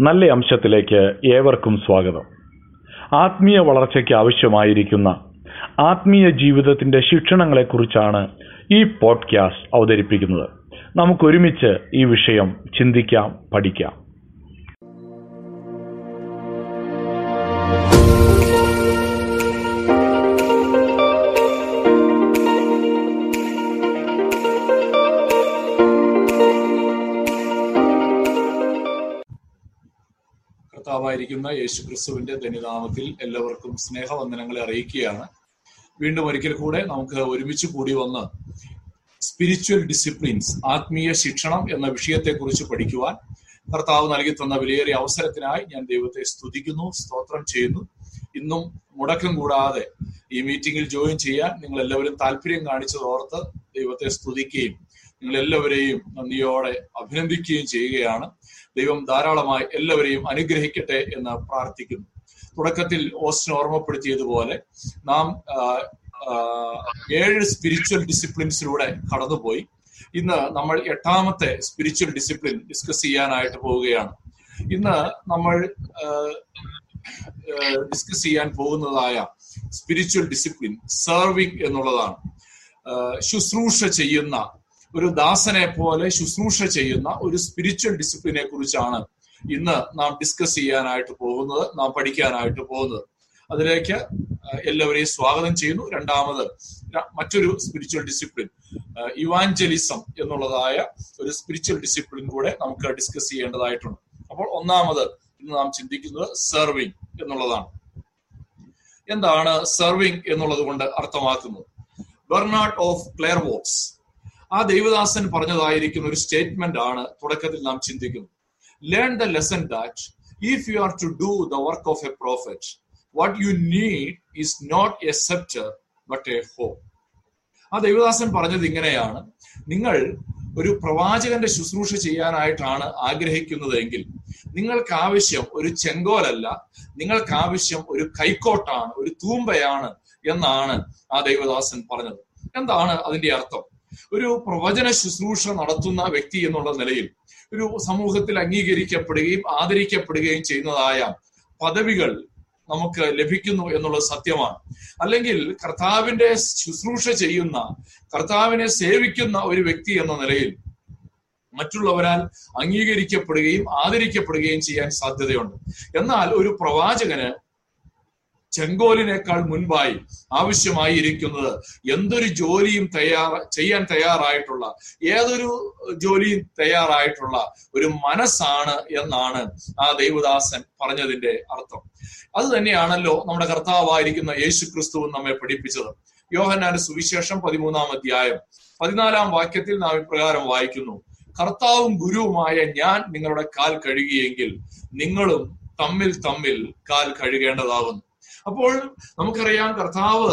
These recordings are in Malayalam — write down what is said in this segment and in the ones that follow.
നല്ല അംശത്തിലേക്ക് ഏവർക്കും സ്വാഗതം. ആത്മീയ വളർച്ചയ്ക്ക് ആവശ്യമായിരിക്കുന്ന ആത്മീയ ജീവിതത്തിന്റെ ശിക്ഷണങ്ങളെക്കുറിച്ചാണ് ഈ പോഡ്കാസ്റ്റ് അവതരിപ്പിക്കുന്നത്. നമുക്കൊരുമിച്ച് ഈ വിഷയം ചിന്തിക്കാം പഠിക്കാം. കർത്താവായിരിക്കുന്ന യേശു ക്രിസ്തുവിന്റെ ധന്യനാമത്തിൽ എല്ലാവർക്കും സ്നേഹവന്ദനങ്ങളെ അറിയിക്കുകയാണ്. വീണ്ടും ഒരിക്കൽ കൂടെ നമുക്ക് ഒരുമിച്ച് കൂടി വന്ന് സ്പിരിച്വൽ ഡിസിപ്ലിൻസ് ആത്മീയ ശിക്ഷണം എന്ന വിഷയത്തെക്കുറിച്ച് പഠിക്കുവാൻ കർത്താവ് നൽകി തന്ന വിലയേറിയ അവസരത്തിനായി ഞാൻ ദൈവത്തെ സ്തുതിക്കുന്നു സ്തോത്രം ചെയ്യുന്നു. ഇന്നും മുടക്കം കൂടാതെ ഈ മീറ്റിംഗിൽ ജോയിൻ ചെയ്യാൻ നിങ്ങൾ എല്ലാവരും താല്പര്യം കാണിച്ചത് ഓർത്ത് ദൈവത്തെ സ്തുതിക്കുകയും നിങ്ങൾ എല്ലാവരെയും നന്ദിയോടെ അഭിനന്ദിക്കുകയും ചെയ്യുകയാണ്. ദൈവം ധാരാളമായി എല്ലാവരെയും അനുഗ്രഹിക്കട്ടെ എന്ന് പ്രാർത്ഥിക്കുന്നു. തുടക്കത്തിൽ ഓസ്റ്റിൻ ഓർമ്മപ്പെടുത്തിയതുപോലെ നാം ഏഴ് സ്പിരിച്വൽ ഡിസിപ്ലിൻസിലൂടെ കടന്നുപോയി. ഇന്ന് നമ്മൾ എട്ടാമത്തെ സ്പിരിച്വൽ ഡിസിപ്ലിൻ ഡിസ്കസ് ചെയ്യാനായിട്ട് പോവുകയാണ്. ഇന്ന് നമ്മൾ ഡിസ്കസ് ചെയ്യാൻ പോകുന്നതായ സ്പിരിച്വൽ ഡിസിപ്ലിൻ സെർവിങ് എന്നുള്ളതാണ്. ശുശ്രൂഷ ചെയ്യുന്ന ഒരു ദാസനെ പോലെ ശുശ്രൂഷ ചെയ്യുന്ന ഒരു സ്പിരിച്വൽ ഡിസിപ്ലിനെ കുറിച്ചാണ് ഇന്ന് നാം ഡിസ്കസ് ചെയ്യാനായിട്ട് പോകുന്നത് നാം പഠിക്കാനായിട്ട് പോകുന്നത്. അതിലേക്ക് എല്ലാവരെയും സ്വാഗതം ചെയ്യുന്നു. രണ്ടാമത് മറ്റൊരു സ്പിരിച്വൽ ഡിസിപ്ലിൻ ഇവാഞ്ചലിസം എന്നുള്ളതായ ഒരു സ്പിരിച്വൽ ഡിസിപ്ലിൻ കൂടെ നമുക്ക് ഡിസ്കസ് ചെയ്യേണ്ടതായിട്ടുണ്ട്. അപ്പോൾ ഒന്നാമത് ഇന്ന് നാം ചിന്തിക്കുന്നത് സെർവിങ് എന്നുള്ളതാണ്. എന്താണ് സെർവിങ് എന്നുള്ളത് കൊണ്ട് അർത്ഥമാക്കുന്നത്? ബെർണാഡ് ഓഫ് ക്ലെയർ വോക്സ് ആ ദൈവദാസൻ പറഞ്ഞതായിരിക്കുന്ന ഒരു സ്റ്റേറ്റ്മെന്റ് ആണ് തുടക്കത്തിൽ നാം ചിന്തിക്കുന്നത് learn the lesson that if you are to do the work of a prophet what you need is not a sceptre but a home ആ ദൈവദാസൻ പറഞ്ഞത് ഇങ്ങനെയാണ്. നിങ്ങൾ ഒരു പ്രവാചകന്റെ ശുശ്രൂഷ ചെയ്യാനായിട്ടാണ് ആഗ്രഹിക്കുന്നതെങ്കിൽ നിങ്ങൾക്ക് ആവശ്യം ഒരു ചെങ്കോലല്ല നിങ്ങൾക്ക് ആവശ്യം ഒരു കൈക്കോട്ടാണ് ഒരു തൂമ്പയാണ് എന്നാണ് ആ ദൈവദാസൻ പറഞ്ഞത്. എന്താണ് അതിന്റെ അർത്ഥം? ഒരു പ്രവചന ശുശ്രൂഷ നടത്തുന്ന വ്യക്തി എന്നുള്ള നിലയിൽ ഒരു സമൂഹത്തിൽ അംഗീകരിക്കപ്പെടുകയും ആദരിക്കപ്പെടുകയും ചെയ്യുന്നതായ പദവികൾ നമുക്ക് ലഭിക്കുന്നു എന്നുള്ളത് സത്യമാണ്. അല്ലെങ്കിൽ കർത്താവിന്റെ ശുശ്രൂഷ ചെയ്യുന്ന കർത്താവിനെ സേവിക്കുന്ന ഒരു വ്യക്തി എന്ന നിലയിൽ മറ്റുള്ളവരാൽ അംഗീകരിക്കപ്പെടുകയും ആദരിക്കപ്പെടുകയും ചെയ്യാൻ സാധ്യതയുണ്ട്. എന്നാൽ ഒരു പ്രവാചകന് ചെങ്കോലിനേക്കാൾ മുൻപായി ആവശ്യമായിരിക്കുന്നത്. എന്തൊരു ജോലിയും തയ്യാ ചെയ്യാൻ തയ്യാറായിട്ടുള്ള ഏതൊരു ജോലിയും തയ്യാറായിട്ടുള്ള ഒരു മനസ്സാണ് എന്നാണ് ആ ദൈവദാസൻ പറഞ്ഞതിന്റെ അർത്ഥം. അത് തന്നെയാണല്ലോ നമ്മുടെ കർത്താവായിരിക്കുന്ന യേശു ക്രിസ്തുവും നമ്മെ പഠിപ്പിച്ചത്. യോഹന്നാന്റെ സുവിശേഷം പതിമൂന്നാം അധ്യായം പതിനാലാം വാക്യത്തിൽ നാം ഇപ്രകാരം വായിക്കുന്നു. കർത്താവും ഗുരുവുമായ ഞാൻ നിങ്ങളുടെ കാൽ കഴുകിയെങ്കിൽ നിങ്ങളും തമ്മിൽ തമ്മിൽ കാൽ കഴുകേണ്ടതാകുന്നു. അപ്പോൾ നമുക്കറിയാം കർത്താവ്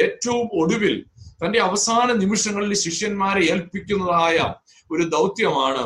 ഏറ്റവും ഒടുവിൽ തന്റെ അവസാന നിമിഷങ്ങളിൽ ശിഷ്യന്മാരെ ഏൽപ്പിക്കുന്നതായ ഒരു ദൗത്യമാണ്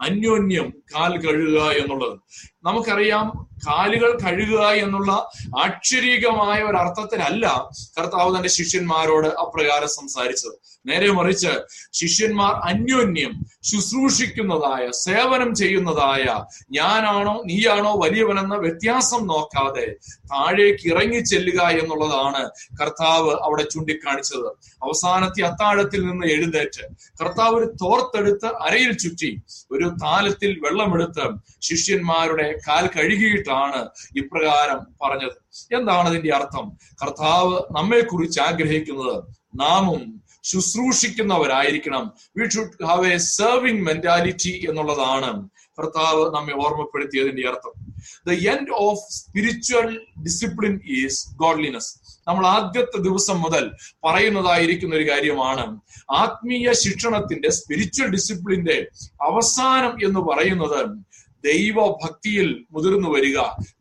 അന്യോന്യം കാൽ കഴുകുക എന്നുള്ളത്. നമുക്കറിയാം കാലുകൾ കഴുകുക എന്നുള്ള ആക്ഷരീകമായ ഒരു അർത്ഥത്തിനല്ല കർത്താവ് തന്റെ ശിഷ്യന്മാരോട് അപ്രകാരം സംസാരിച്ചത്. നേരെ മറിച്ച് ശിഷ്യന്മാർ അന്യോന്യം ശുശ്രൂഷിക്കുന്നതായ സേവനം ചെയ്യുന്നതായ ഞാനാണോ നീയാണോ വലിയവനെന്ന വ്യത്യാസം നോക്കാതെ താഴേക്ക് ഇറങ്ങി ചെല്ലുക എന്നുള്ളതാണ് കർത്താവ് അവിടെ ചൂണ്ടിക്കാണിച്ചത്. അവസാനത്തെ അത്താഴത്തിൽ നിന്ന് എഴുന്നേറ്റ് കർത്താവ് ഒരു തോർത്തെടുത്ത് അരയിൽ ചുറ്റി ഒരു താലത്തിൽ വെള്ളമെടുത്ത് ശിഷ്യന്മാരുടെ കാൽ കഴുകിയിട്ടാണ് ഇപ്രകാരം പറഞ്ഞത്. എന്താണ് അതിന്റെ അർത്ഥം? കർത്താവ് നമ്മെ കുറിച്ച് ആഗ്രഹിക്കുന്നത് നാമും ശുശ്രൂഷിക്കുന്നവരായിരിക്കണം. We should have a serving mentality എന്നുള്ളതാണ് കർത്താവ് നമ്മെ ഓർമ്മപ്പെടുത്തിയതിന്റെ അർത്ഥം. The end of spiritual discipline is godliness നമ്മൾ ആദ്യത്തെ ദിവസം മുതൽ പറയുന്നതായിരിക്കുന്ന ഒരു കാര്യമാണ് ആത്മീയ ശിക്ഷണത്തിന്റെ സ്പിരിച്വൽ ഡിസിപ്ലിന്റെ അവസാനം എന്ന് പറയുന്നത് ദൈവഭക്തിയിൽ മുതിർന്നു വരിക.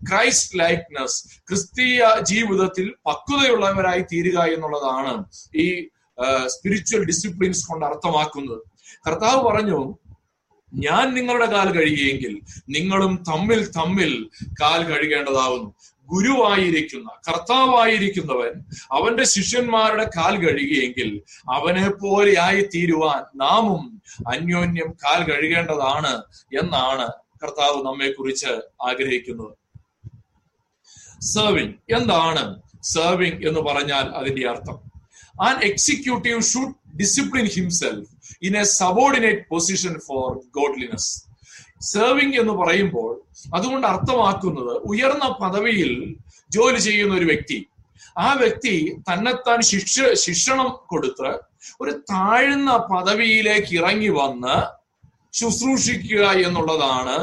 ക്രൈസ്റ്റ് ലൈക്നെസ് ക്രിസ്തീയ ജീവിതത്തിൽ പക്വതയുള്ളവരായി തീരുക എന്നുള്ളതാണ് ഈ സ്പിരിച്വൽ ഡിസിപ്ലിൻസ് കൊണ്ട് അർത്ഥമാക്കുന്നത്. കർത്താവ് പറഞ്ഞു ഞാൻ നിങ്ങളുടെ കാൽ കഴുകിയെങ്കിൽ നിങ്ങളും തമ്മിൽ തമ്മിൽ കാൽ കഴുകേണ്ടതാവുന്നു. ഗുരുവായിരിക്കുന്ന കർത്താവായിരിക്കുന്നവൻ അവന്റെ ശിഷ്യന്മാരുടെ കാൽ കഴുകിയെങ്കിൽ അവനെ പോലെയായി തീരുവാൻ നാമും അന്യോന്യം കാൽ കഴുകേണ്ടതാണ് എന്നാണ് കർത്താവ് നമ്മെ കുറിച്ച് ആഗ്രഹിക്കുന്നത് സെർവിങ് എന്താണ്? സെർവിങ് എന്ന് പറഞ്ഞാൽ അതിന്റെ അർത്ഥം. An executive should discipline himself in a subordinate position for godliness serving എന്ന് പറയുമ്പോൾ അതുകൊണ്ട് അർത്ഥമാക്കുന്നത് ഉയർന്ന പദവിയിൽ ജോലി ചെയ്യുന്ന ഒരു വ്യക്തി. ആ വ്യക്തി തന്നെത്താൻ ശിക്ഷ ശിക്ഷണം കൊടുത്ത് ഒരു താഴ്ന്ന പദവിയിലേക്ക് ഇറങ്ങി വന്ന് ശുശ്രൂഷിക്കുക എന്നുള്ളതാണ്.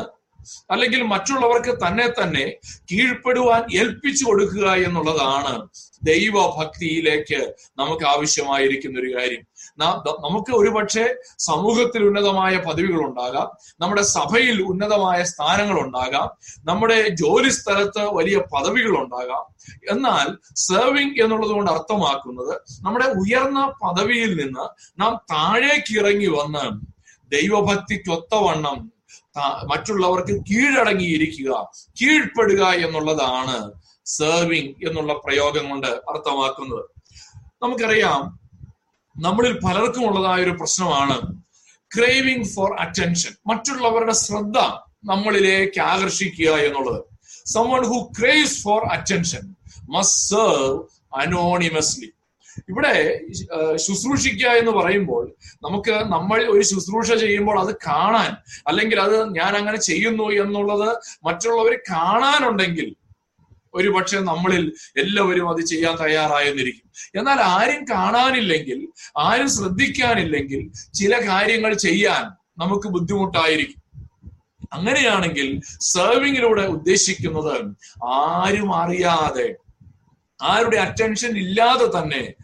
അല്ലെങ്കിൽ മറ്റുള്ളവർക്ക് തന്നെ തന്നെ കീഴ്പ്പെടുവാൻ ഏൽപ്പിച്ചു കൊടുക്കുക എന്നുള്ളതാണ് ദൈവഭക്തിയിലേക്ക് നമുക്ക് ആവശ്യമായിരിക്കുന്ന ഒരു കാര്യം നമുക്ക് ഒരുപക്ഷെ സമൂഹത്തിൽ ഉന്നതമായ പദവികൾ ഉണ്ടാകാം നമ്മുടെ സഭയിൽ ഉന്നതമായ സ്ഥാനങ്ങൾ ഉണ്ടാകാം നമ്മുടെ ജോലി സ്ഥലത്ത് വലിയ പദവികൾ ഉണ്ടാകാം എന്നാൽ സെർവിങ് എന്നുള്ളത് കൊണ്ട് അർത്ഥമാക്കുന്നത് നമ്മുടെ ഉയർന്ന പദവിയിൽ നിന്ന് നാം താഴേക്ക് ഇറങ്ങി വന്ന് ദൈവഭക്തിക്കൊത്തവണ്ണം മറ്റുള്ളവർക്ക് കീഴടങ്ങിയിരിക്കുക കീഴ്പ്പെടുക എന്നുള്ളതാണ് സെർവിങ് എന്നുള്ള പ്രയോഗം കൊണ്ട് അർത്ഥമാക്കുന്നത്. നമുക്കറിയാം നമ്മളിൽ പലർക്കും ഉള്ളതായ ഒരു പ്രശ്നമാണ് ക്രേവിംഗ് ഫോർ അറ്റൻഷൻ മറ്റുള്ളവരുടെ ശ്രദ്ധ നമ്മളിലേക്ക് ആകർഷിക്കുക എന്നുള്ളത്. someone who craves for attention must serve anonymously. ഇവിടെ ശുശ്രൂഷിക്കുക എന്ന് പറയുമ്പോൾ നമുക്ക് നമ്മൾ ഒരു ശുശ്രൂഷ ചെയ്യുമ്പോൾ അത് കാണാൻ അല്ലെങ്കിൽ അത് ഞാൻ അങ്ങനെ ചെയ്യുന്നു എന്നുള്ളത് മറ്റുള്ളവർ കാണാനുണ്ടെങ്കിൽ ഒരു പക്ഷെ നമ്മളിൽ എല്ലാവരും അത് ചെയ്യാൻ തയ്യാറായെന്നിരിക്കും. എന്നാൽ ആരും കാണാനില്ലെങ്കിൽ ആരും ശ്രദ്ധിക്കാനില്ലെങ്കിൽ ചില കാര്യങ്ങൾ ചെയ്യാൻ നമുക്ക് ബുദ്ധിമുട്ടായിരിക്കും. അങ്ങനെയാണെങ്കിൽ സെർവിങ്ങിലൂടെ ഉദ്ദേശിക്കുന്നത് ആരും അറിയാതെ ആരുടെ അറ്റൻഷൻ ഇല്ലാതെ തന്നെ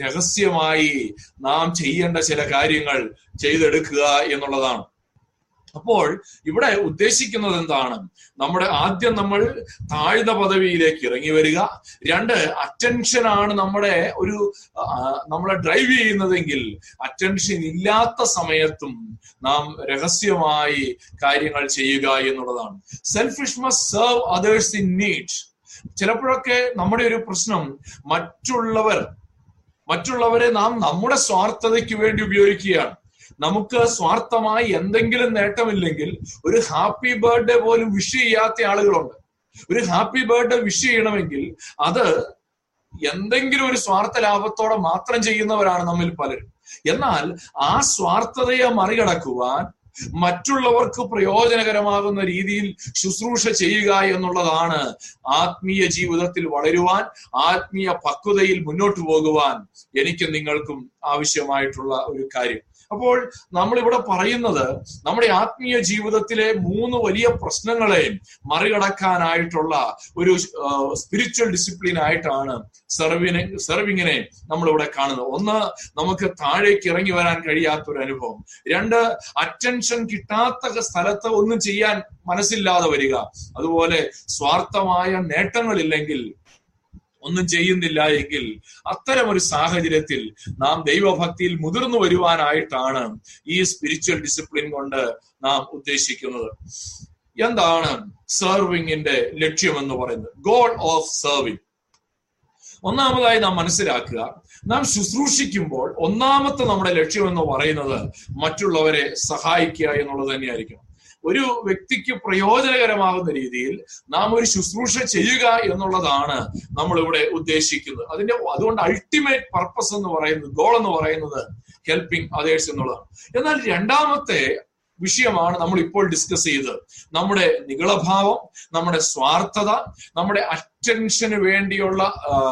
രഹസ്യമായി നാം ചെയ്യേണ്ട ചില കാര്യങ്ങൾ ചെയ്തെടുക്കുക എന്നുള്ളതാണ്. അപ്പോൾ ഇവിടെ ഉദ്ദേശിക്കുന്നത് എന്താണ്? നമ്മുടെ ആദ്യം നമ്മൾ താഴ്ന്ന പദവിയിലേക്ക് ഇറങ്ങി വരിക. രണ്ട് അറ്റൻഷൻ ആണ് നമ്മുടെ ഒരു നമ്മളെ ഡ്രൈവ് ചെയ്യുന്നതെങ്കിൽ അറ്റൻഷൻ ഇല്ലാത്ത സമയത്തും നാം രഹസ്യമായി കാര്യങ്ങൾ ചെയ്യുക എന്നുള്ളതാണ്. Selfish must serve others in need ചിലപ്പോഴൊക്കെ നമ്മുടെ ഒരു പ്രശ്നം മറ്റുള്ളവർ മറ്റുള്ളവരെ നാം നമ്മുടെ സ്വാർത്ഥതയ്ക്ക് വേണ്ടി ഉപയോഗിക്കുകയാണ്. നമുക്ക് സ്വാർത്ഥമായി എന്തെങ്കിലും നേട്ടമില്ലെങ്കിൽ ഒരു ഹാപ്പി ബർത്ത്ഡേ പോലും വിഷ് ചെയ്യാത്ത ആളുകളുണ്ട്. ഒരു ഹാപ്പി ബർത്ത്ഡേ വിഷ് ചെയ്യണമെങ്കിൽ അത് എന്തെങ്കിലും ഒരു സ്വാർത്ഥ ലാഭത്തോടെ മാത്രം ചെയ്യുന്നവരാണ് നമ്മിൽ പലരും. എന്നാൽ ആ സ്വാർത്ഥതയെ മറികടക്കുവാൻ മറ്റുള്ളവർക്ക് പ്രയോജനകരമാകുന്ന രീതിയിൽ ശുശ്രൂഷ ചെയ്യുക എന്നുള്ളതാണ് ആത്മീയ ജീവിതത്തിൽ വളരുവാൻ ആത്മീയ പക്വതയിൽ മുന്നോട്ട് പോകുവാൻ എനിക്കും നിങ്ങൾക്കും ആവശ്യമായിട്ടുള്ള ഒരു കാര്യം. അപ്പോൾ നമ്മൾ ഇവിടെ പറയുന്നത് നമ്മുടെ ആത്മീയ ജീവിതത്തിലെ മൂന്ന് വലിയ പ്രശ്നങ്ങളെ മറികടക്കാനായിട്ടുള്ള ഒരു സ്പിരിച്വൽ ഡിസിപ്ലിൻ ആയിട്ടാണ് സെർവിനെ സെർവിങ്ങിനെ നമ്മളിവിടെ കാണുന്നത്. ഒന്ന് നമുക്ക് താഴേക്ക് ഇറങ്ങി വരാൻ കഴിയാത്ത ഒരു അനുഭവം. രണ്ട് അറ്റൻഷൻ കിട്ടാത്ത സ്ഥലത്ത് ഒന്നും ചെയ്യാൻ മനസ്സില്ലാതെ വരിക. അതുപോലെ സ്വാർത്ഥമായ നേട്ടങ്ങളില്ലെങ്കിൽ ഒന്നും ചെയ്യുന്നില്ല എങ്കിൽ അത്തരം ഒരു സാഹചര്യത്തിൽ നാം ദൈവഭക്തിയിൽ മുതിർന്നു വരുവാനായിട്ടാണ് ഈ സ്പിരിച്വൽ ഡിസിപ്ലിൻ കൊണ്ട് നാം ഉദ്ദേശിക്കുന്നത്. എന്താണ് സെർവിങ്ങിന്റെ ലക്ഷ്യം എന്ന് പറയുന്നത്? ഗോഡ് ഓഫ് സെർവിങ് ഒന്നാമതായി നാം മനസ്സിലാക്കുക നാം ശുശ്രൂഷിക്കുമ്പോൾ ഒന്നാമത്തെ നമ്മുടെ ലക്ഷ്യം എന്ന് പറയുന്നത് മറ്റുള്ളവരെ സഹായിക്കുക എന്നുള്ളത് തന്നെയായിരിക്കണം. ഒരു വ്യക്തിക്ക് പ്രയോജനകരമാകുന്ന രീതിയിൽ നാം ഒരു ശുശ്രൂഷ ചെയ്യുക എന്നുള്ളതാണ് നമ്മൾ ഇവിടെ ഉദ്ദേശിക്കുന്നത്. അതിന്റെ അതുകൊണ്ട് അൾട്ടിമേറ്റ് പർപ്പസ് എന്ന് പറയുന്നത് ഗോൾ എന്ന് പറയുന്നത് ഹെൽപ്പിംഗ് അതേഴ്സ് എന്നുള്ളതാണ്. എന്നാൽ രണ്ടാമത്തെ വിഷയമാണ് നമ്മൾ ഇപ്പോൾ ഡിസ്കസ് ചെയ്തത്. നമ്മുടെ നികളഭാവം നമ്മുടെ സ്വാർത്ഥത നമ്മുടെ അറ്റൻഷന് വേണ്ടിയുള്ള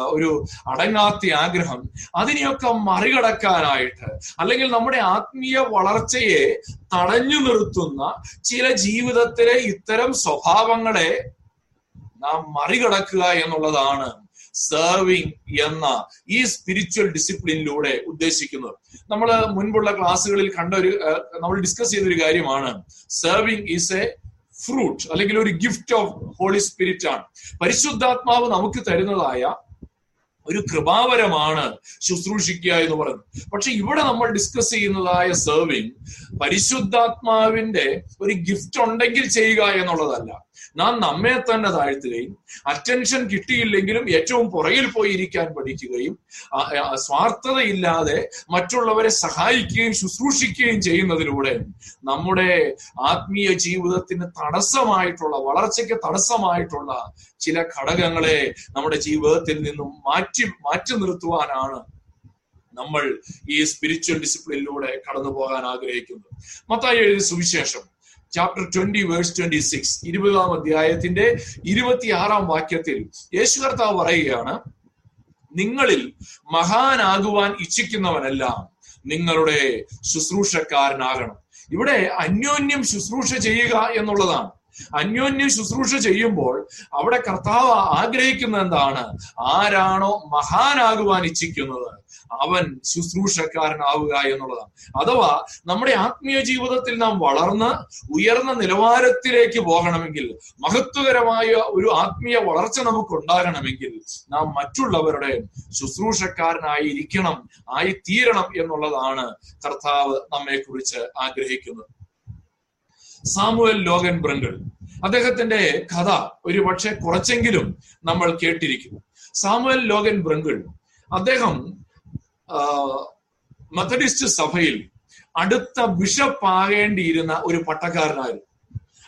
ഒരു അടങ്ങാത്ത ആഗ്രഹം അതിനെയൊക്കെ മറികടക്കാനായിട്ട് അല്ലെങ്കിൽ നമ്മുടെ ആത്മീയ വളർച്ചയെ തടഞ്ഞു നിർത്തുന്ന ചില ജീവിതത്തിലെ ഇത്തരം സ്വഭാവങ്ങളെ നാം മറികടക്കുക എന്നുള്ളതാണ് സെർവിങ് എന്ന ഈ സ്പിരിച്വൽ ഡിസിപ്ലിനിലൂടെ ഉദ്ദേശിക്കുന്നത് നമ്മൾ മുൻപുള്ള ക്ലാസ്സുകളിൽ കണ്ട ഒരു നമ്മൾ ഡിസ്കസ് ചെയ്തൊരു കാര്യമാണ്. സെർവിങ് ഈസ് എ ഫ്രൂട്ട് അല്ലെങ്കിൽ ഒരു ഗിഫ്റ്റ് ഓഫ് ഹോളി സ്പിരിറ്റ് ആണ്. പരിശുദ്ധാത്മാവ് നമുക്ക് തരുന്നതായ ഒരു കൃപാവരമാണ് ശുശ്രൂഷിക്കുക എന്ന് പറയുന്നത്. പക്ഷെ ഇവിടെ നമ്മൾ ഡിസ്കസ് ചെയ്യുന്നതായ സെർവിങ് പരിശുദ്ധാത്മാവിന്റെ ഒരു ഗിഫ്റ്റ് ഉണ്ടെങ്കിൽ ചെയ്യുക എന്നുള്ളതല്ല. നാം നമ്മെ തന്നെ താഴ്ത്തുകയും അറ്റൻഷൻ കിട്ടിയില്ലെങ്കിലും ഏറ്റവും പുറകിൽ പോയി ഇരിക്കാൻ പഠിക്കുകയും സ്വാർത്ഥതയില്ലാതെ മറ്റുള്ളവരെ സഹായിക്കുകയും ശുശ്രൂഷിക്കുകയും ചെയ്യുന്നതിലൂടെ നമ്മുടെ ആത്മീയ ജീവിതത്തിന് തടസ്സമായിട്ടുള്ള വളർച്ചയ്ക്ക് തടസ്സമായിട്ടുള്ള ചില ഘടകങ്ങളെ നമ്മുടെ ജീവിതത്തിൽ നിന്നും മാറ്റി മാറ്റി നിർത്തുവാനാണ് നമ്മൾ ഈ സ്പിരിച്വൽ ഡിസിപ്ലിനിലൂടെ കടന്നു പോകാൻ ആഗ്രഹിക്കുന്നത്. മത്തായി എഴുതിയ സുവിശേഷം. Chapter twenty verse twenty six ഇരുപതാം അധ്യായത്തിന്റെ ഇരുപത്തിയാറാം വാക്യത്തിൽ യേശു കർത്താവ് പറയുകയാണ് നിങ്ങളിൽ മഹാനാകുവാൻ ഇച്ഛിക്കുന്നവനെല്ലാം നിങ്ങളുടെ ശുശ്രൂഷക്കാരനാകണം. ഇവിടെ അന്യോന്യം ശുശ്രൂഷ ചെയ്യുക എന്നുള്ളതാണ്. അന്യോന്യം ശുശ്രൂഷ ചെയ്യുമ്പോൾ അവിടെ കർത്താവ് ആഗ്രഹിക്കുന്ന എന്താണ്? ആരാണോ മഹാനാകുവാൻ ഇച്ഛിക്കുന്നത് അവൻ ശുശ്രൂഷക്കാരനാവുക എന്നുള്ളതാണ്. അഥവാ നമ്മുടെ ആത്മീയ ജീവിതത്തിൽ നാം വളർന്ന് ഉയർന്ന നിലവാരത്തിലേക്ക് പോകണമെങ്കിൽ മഹത്വകരമായ ഒരു ആത്മീയ വളർച്ച നമുക്ക് ഉണ്ടാകണമെങ്കിൽ നാം മറ്റുള്ളവരുടെ ശുശ്രൂഷക്കാരനായി ഇരിക്കണം ആയി തീരണം എന്നുള്ളതാണ് കർത്താവ് നമ്മെ കുറിച്ച് ആഗ്രഹിക്കുന്നത്. സാമുവൽ ലോഗൻ ബ്രങ്കൾ അദ്ദേഹത്തിന്റെ കഥ ഒരു പക്ഷെ കുറച്ചെങ്കിലും നമ്മൾ കേട്ടിരിക്കും. സാമുവൽ ലോഗൻ ബ്രങ്കിൾ അദ്ദേഹം മെത്തഡിസ്റ്റ് സഭയിൽ അടുത്ത ബിഷപ്പ് ആകേണ്ടിയിരുന്ന ഒരു പട്ടക്കാരനായിരുന്നു.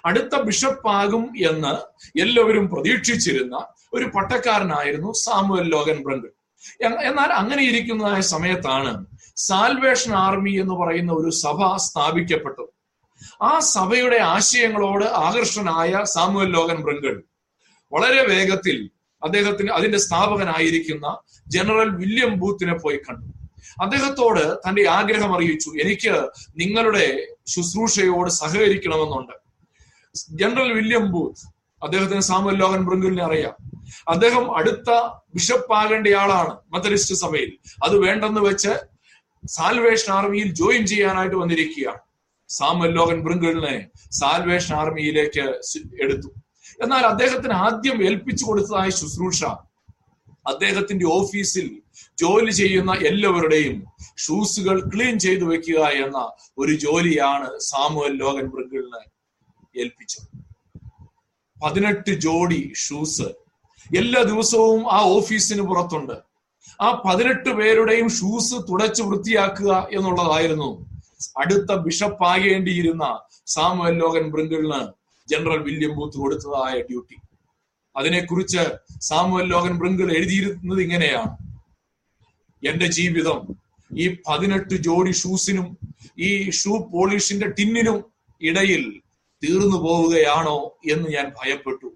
അടുത്ത ബിഷപ്പ് ആകും എന്ന് എല്ലാവരും പ്രതീക്ഷിച്ചിരുന്ന ഒരു പട്ടക്കാരനായിരുന്നു സാമുവൽ ലോഗൻ ബ്രങ്കിൾ എന്നാൽ അങ്ങനെ ഇരിക്കുന്നതായ സമയത്താണ് സാൽവേഷൻ ആർമി എന്ന് പറയുന്ന ഒരു സഭ സ്ഥാപിക്കപ്പെട്ടത്. ആ സഭയുടെ ആശയങ്ങളോട് ആകർഷനായ സാമുവൽ ലോകൻ ബ്രിങ്കൾ വളരെ വേഗത്തിൽ അദ്ദേഹത്തിന് അതിന്റെ സ്ഥാപകനായിരിക്കുന്ന ജനറൽ വില്യം ബൂത്തിനെ പോയി കണ്ടു. അദ്ദേഹത്തോട് തന്റെ ആഗ്രഹം അറിയിച്ചു എനിക്ക് നിങ്ങളുടെ ശുശ്രൂഷയോട് സഹകരിക്കണമെന്നുണ്ട്. ജനറൽ വില്യം ബൂത്ത് അദ്ദേഹത്തിന് സാമുവൽ ലോകൻ ബ്രിങ്കിളിനെ അറിയാം. അദ്ദേഹം അടുത്ത ബിഷപ്പ് ആകേണ്ടയാളാണ് മെത്തഡിസ്റ്റ് സഭയിൽ. അത് വേണ്ടെന്ന് വെച്ച് സാൽവേഷൻ ആർമിയിൽ ജോയിൻ ചെയ്യാനായിട്ട് വന്നിരിക്കുകയാണ്. സാമുവൽ ലോകൻ ബ്രിങ്കിളിനെ സാൽവേഷൻ ആർമിയിലേക്ക് എടുത്തു. എന്നാൽ അദ്ദേഹത്തിന് ആദ്യം ഏൽപ്പിച്ചു കൊടുത്തതായ ശുശ്രൂഷ. അദ്ദേഹത്തിന്റെ ഓഫീസിൽ ജോലി ചെയ്യുന്ന എല്ലാവരുടെയും ഷൂസുകൾ ക്ലീൻ ചെയ്തു വെക്കുക എന്ന ഒരു ജോലിയാണ് സാമുവൽ ലോകൻ ബ്രിങ്കിളിന് ഏൽപ്പിച്ചത്. പതിനെട്ട് ജോഡി ഷൂസ് എല്ലാ ദിവസവും ആ ഓഫീസിന് പുറത്തുണ്ട്. ആ പതിനെട്ട് പേരുടെയും ഷൂസ് തുടച്ചു വൃത്തിയാക്കുക എന്നുള്ളതായിരുന്നു അടുത്ത ബിഷപ്പ് ആകേണ്ടിയിരുന്ന സാമുവൽ ലോകൻ ബ്രിങ്കിളിന് ജനറൽ വില്യം ബൂത്ത് കൊടുത്തതായ ഡ്യൂട്ടി അതിനെക്കുറിച്ച് സാമുവൽ ലോകൻ ബ്രിങ്കിൾ എഴുതിയിരുന്നത് ഇങ്ങനെയാണ്. എന്റെ ജീവിതം ഈ പതിനെട്ട് ജോഡി ഷൂസിനും ഈ ഷൂ പോളിഷിന്റെ ടിന്നിനും ഇടയിൽ തീർന്നു പോവുകയാണോ എന്ന് ഞാൻ ഭയപ്പെട്ടു.